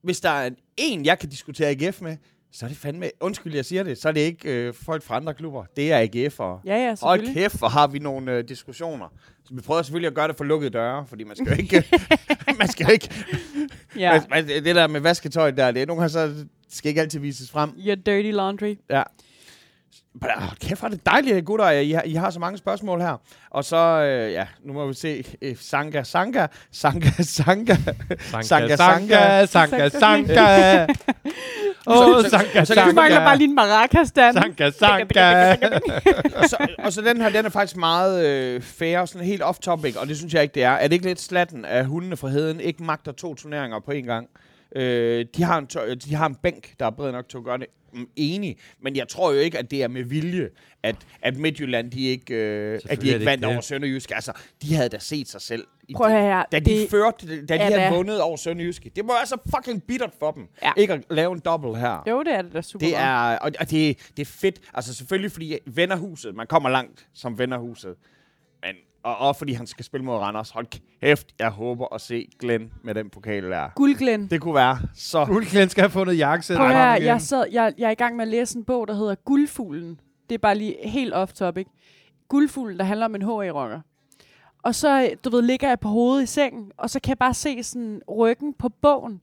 hvis der er en, jeg kan diskutere AGF med, så er det fandme, undskyld, jeg siger det, så er det ikke øh, folk fra andre klubber. Det er AGF, og Ja, ja, Hold kæft, hvor har vi nogle øh, diskussioner. Så vi prøver selvfølgelig at gøre det for lukkede døre, fordi man skal jo ikke... *laughs* man skal jo ikke... Ja. Man, man, det der med vasketøj der, det er nogle gange så skal ikke altid vises frem. Your dirty laundry. Ja. Hold kæft, hvor er det dejligt, gutter. I har, I har så mange spørgsmål her. Og så, øh, ja, nu må vi se. Øh, Sanka, Sanka, Sanka, Sanka. Sanka, Sanka, Sanka, Sanka. *laughs* Åh, Så- så- Sanka, kan Du mangler bare lige en maracas, Dan. Sanka, Sanka. og, *laughs* så, og så den her, den er faktisk meget øh, fair, sådan helt off-topic, og det synes jeg ikke, det er. Er det ikke lidt slatten, at hundene fra heden ikke magter to turneringer på en gang? Øh, de, har en tør, de har en bænk, der er bred nok til at gøre det. Enig, men jeg tror jo ikke, at det er med vilje, at, at Midtjylland, de ikke, øh, at de ikke vandt over Sønderjysk. Altså, de havde da set sig selv. i Prøv at her. Da de Det- førte, da de havde da- vundet over Sønderjyske. Det må være så fucking bittert for dem. Ja. Ikke at lave en dobbelt her. Jo, det er det da super Det er, og, og det, det er fedt. Altså selvfølgelig, fordi vennerhuset, man kommer langt som vennerhuset. Men, og, og fordi han skal spille mod Randers. Hold kæft, jeg håber at se Glenn med den pokal der. Guldglæn. Det kunne være så... Guldklæden skal have fundet jakkesæt. Prøv igen. jeg, sad, jeg, jeg er i gang med at læse en bog, der hedder Guldfuglen. Det er bare lige helt off-topic. Guldfuglen, der handler om en HA-rocker. Og så, du ved, ligger jeg på hovedet i sengen, og så kan jeg bare se sådan ryggen på bogen.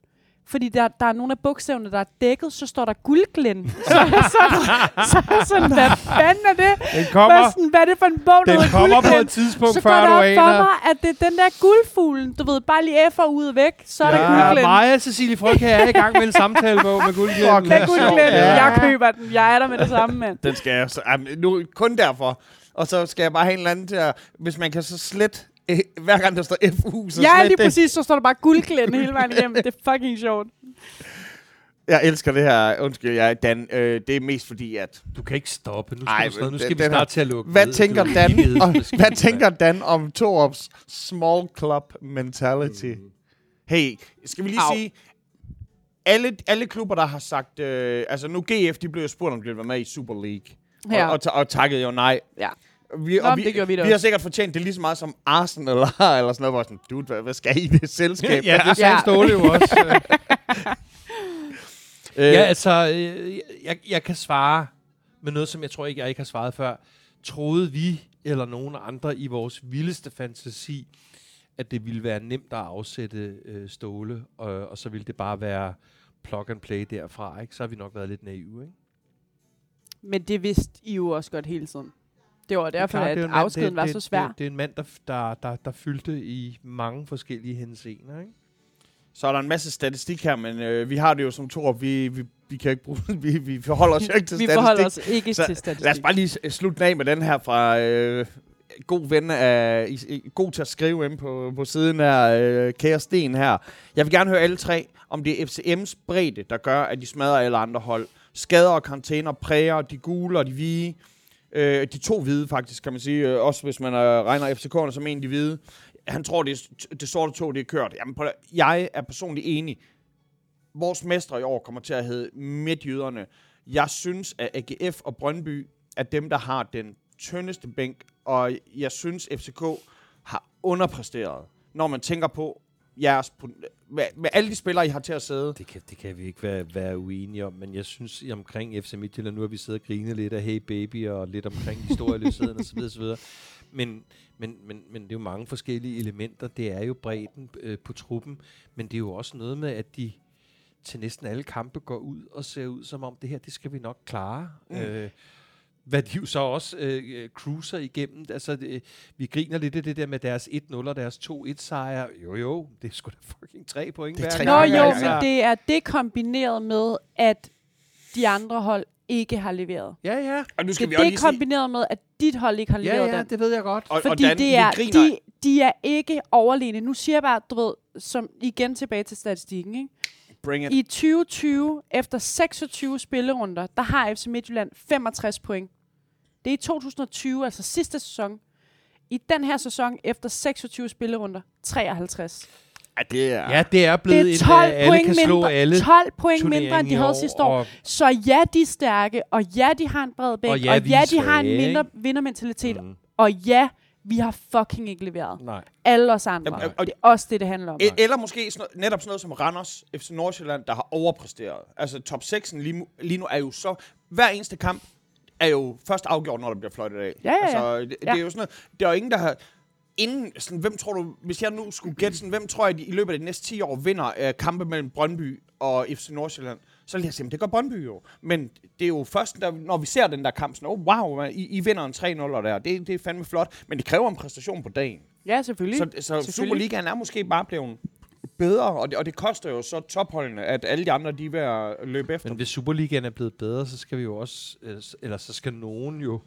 Fordi der, der er nogle af bogstaverne, der er dækket, så står der guldglæn. så, så, så, så sådan, hvad fanden er det? Den Hvad, kommer, sådan, hvad er det for en bog, der den hedder kommer på Guldglæn? et tidspunkt, Så går før det du op for aner. mig, at det er den der guldfuglen. Du ved, bare lige F'er ud og væk, så er der Ja, guldglæn. Maja Cecilie Frøkær er i gang med en samtalebog med Guldklæden. Det er guldglæn. Ja. Jeg køber den. Jeg er der med det samme, mand. Den skal jeg så... Nu, kun derfor. Og så skal jeg bare have en eller anden til at... Hvis man kan så slet... *laughs* Hver gang der står FU, så Ja, lige det. præcis. Så står der bare guldglæn hele vejen igennem. Det er fucking sjovt. Jeg elsker det her. Undskyld, jeg, Dan. Øh, det er mest fordi, at... Du kan ikke stoppe. Nu skal, Ej, snart, nu skal den- vi snart her- til at lukke Hvad ned. tænker Du er Dan, og, hvad tænker Dan om Torups small club mentality? Mm. Hey, skal vi lige Au. sige, alle, alle klubber, der har sagt, øh, altså nu GF, de blev jo spurgt, om de ville være med i Super League. Ja. Og, og, og takkede jo nej. Ja. Vi, Nå, og vi, det gjorde vi da vi har også. sikkert fortjent det lige så meget som Arsenal eller, *laughs* eller sådan noget, hvor sådan, dude, hvad, hvad skal I i det selskab? Ja, det sagde Ja. Ståle jo også. *laughs* øh, ja, altså, øh, jeg, jeg kan svare med noget, som jeg tror ikke, jeg ikke har svaret før. Troede vi, eller nogen andre i vores vildeste fantasi, at det ville være nemt at afsætte øh, Ståle, og, og så ville det bare være plug and play derfra, ikke? Så har vi nok været lidt naive, ikke? Men det vidste I jo også godt hele tiden. Det var derfor, Det er klart, det at mand- afskeden det- var det- så svær. Det, det er en mand, der, der, der, der fyldte i mange forskellige henseender, ikke? Så er der en masse statistik her, men øh, vi har det jo som Torup, vi, vi, vi kan ikke bruge *laughs* vi, vi forholder os jo ikke til Vi statistik. forholder os ikke Så til statistik. Lad os bare lige slutte af med den her fra øh, god ven af, i, i, god til at skrive ind på, på siden her, øh, kære Sten her. Jeg vil gerne høre alle tre, om det er FCM's bredde, der gør, at de smadrer alle andre hold. Skader og karantæner præger de gule og de hvide. Øh, de to hvide faktisk, kan man sige. Øh, også hvis man øh, regner FCK'erne som en af de hvide. Han tror, det, er, det sorte tog, det er kørt. Jamen, på, jeg er personligt enig. Vores mestre i år kommer til at hedde Midtjyderne. Jeg synes, at AGF og Brøndby er dem, der har den tyndeste bænk, og jeg synes, FCK har underpresteret, når man tænker på jeres, med, med alle de spillere, I har til at sidde. Det kan, det kan vi ikke være, være uenige om, men jeg synes omkring FC Midtjylland, nu har vi siddet og grinet lidt af Hey Baby og lidt omkring historieløsheden osv. osv. Men, men, men, men det er jo mange forskellige elementer. Det er jo bredden øh, på truppen, men det er jo også noget med, at de til næsten alle kampe går ud og ser ud som om, det her, det skal vi nok klare. Mm. Øh, hvad de jo så også øh, cruiser igennem. Altså, det, vi griner lidt af det der med deres 1-0 og deres 2-1-sejre. Jo, jo, det er sgu da fucking tre point Det er tre Nå jo, altså. men det er det kombineret med, at de andre hold ikke har leveret. Ja, ja. Og nu skal Det vi er også det sige, kombineret med, at dit hold ikke har Ja, leveret ja, den. det ved jeg godt. og, Fordi og Dan, det er, vi griner, de, de er ikke overlegne. Nu siger jeg bare, du ved, som igen tilbage til statistikken. Ikke? bring it. I 2020, efter 26 spillerunder, der har FC Midtjylland 65 point. Det er i 2020, altså sidste sæson. I den her sæson, efter 26 spillerunder, 53. Ja, det er... Ja, det er blevet Det er en, 12 øh, alle point kan slå mindre, alle 12 point mindre, end de havde år, sidste år. og- Så ja, de er stærke, og ja, de har en bred bæk, Og og ja, er ja de har en mindre ikke? vindermentalitet, Mm. og ja, vi har fucking ikke leveret. Nej. Alle os andre. Ja, og- det er også det, det handler om. E- eller måske sådan noget, netop sådan noget som Randers, FC Nordsjælland, der har overpræsteret. Altså top 6'en lige, lige nu er jo så... Hver eneste kamp er jo først afgjort, når der bliver fløjtet af. Ja, ja, ja. Altså, det, Ja. det er jo sådan noget... Der er jo ingen, der har... Inden, sådan, hvem tror du, hvis jeg nu skulle gætte sådan, hvem tror jeg, de i løbet af de næste 10 år vinder uh, kampe mellem Brøndby og FC Nordsjælland? Så vil jeg sige, "Men det gør Brøndby jo. Men det er jo først, der, når vi ser den der kamp, sådan, oh, wow, man, I, I vinder en 3-0 der. Det, det er fandme flot. Men det kræver en præstation på dagen. Ja, selvfølgelig. Så, så Selvfølgelig. Superligaen er måske bare blevet bedre, og det, og det koster jo så topholdene, at alle de andre, de er ved at løbe efter. Men hvis Superligaen er blevet bedre, så skal vi jo også, eller så skal nogen jo,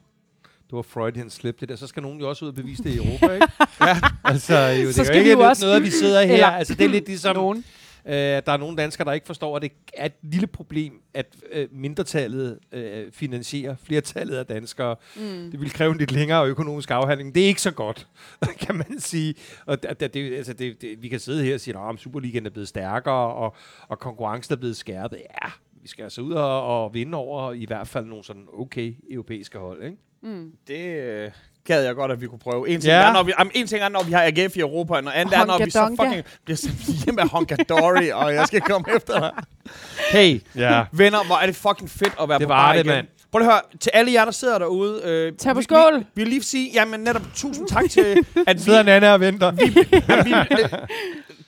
det var Freudian slip det der, så skal nogen jo også ud og bevise det i Europa, ikke? *laughs* ja. Altså, jo, det Så er jo vi ikke jo noget, også- noget, at vi sidder her. Eller- altså, det er lidt ligesom, Nogen. Øh, der er nogle danskere, der ikke forstår, at det er et lille problem, at øh, mindretallet øh, finansierer flertallet af danskere. Mm. Det vil kræve en lidt længere økonomisk afhandling. Det er ikke så godt, *laughs* kan man sige. Og det, det, altså det, det, vi kan sidde her og sige, at Superligaen er blevet stærkere, og, og konkurrencen er blevet skærpet. Ja, vi skal altså ud og, og vinde over i hvert fald nogle sådan okay europæiske hold, ikke? Det øh, gad jeg godt, at vi kunne prøve. En ting, Ja. er, når vi, en ting er, når vi har AGF i Europa, og en anden er, når vi så fucking bliver sendt hjem af Honkadori, og jeg skal komme *laughs* efter dig. Hey, Ja. venner, hvor er det fucking fedt at være Det på var bar det, igen. mand. Prøv at høre, til alle jer, der sidder derude. Øh, Tag på vi- skål. Vi, vi vil lige sige, jamen netop tusind tak til, at *laughs* vi, Sidder Nana og venter. vi, øh,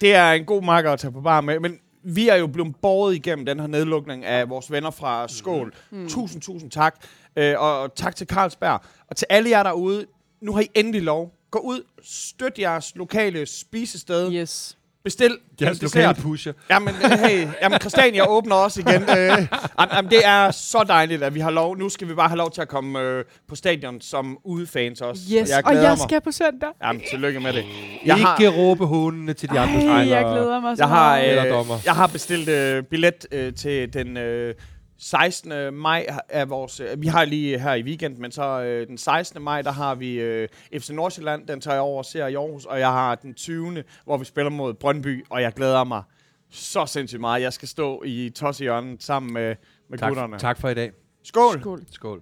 det er en god makker at tage på bar med, men vi er jo blevet båret igennem den her nedlukning af vores venner fra Skål. Mm. Tusind, tusind tak. Øh, og, og tak til Carlsberg. Og til alle jer derude, nu har I endelig lov. Gå ud, støt jeres lokale spisested. Yes. Bestil Jeres lokale pusher. Jamen, øh, hey, jamen Christiania åbner også igen. Øh, jamen, det er så dejligt, at vi har lov. Nu skal vi bare have lov til at komme øh, på stadion som udefans også. Yes, jeg og jeg mig. skal på søndag. Jamen, tillykke med det. Jeg ikke råbe hundene til de andre Ej, jeg glæder mig så Jeg har, øh, jeg har bestilt øh, billet øh, til den øh, 16. maj af vores... Øh, vi har lige her i weekend, men så øh, den 16. maj, der har vi øh, FC Nordsjælland. Den tager jeg over og ser i Aarhus. Og jeg har den 20. hvor vi spiller mod Brøndby, og jeg glæder mig så sindssygt meget. Jeg skal stå i tossehjørnet sammen med, med Tak, gutterne. tak for i dag. Skål! Skål. Skål.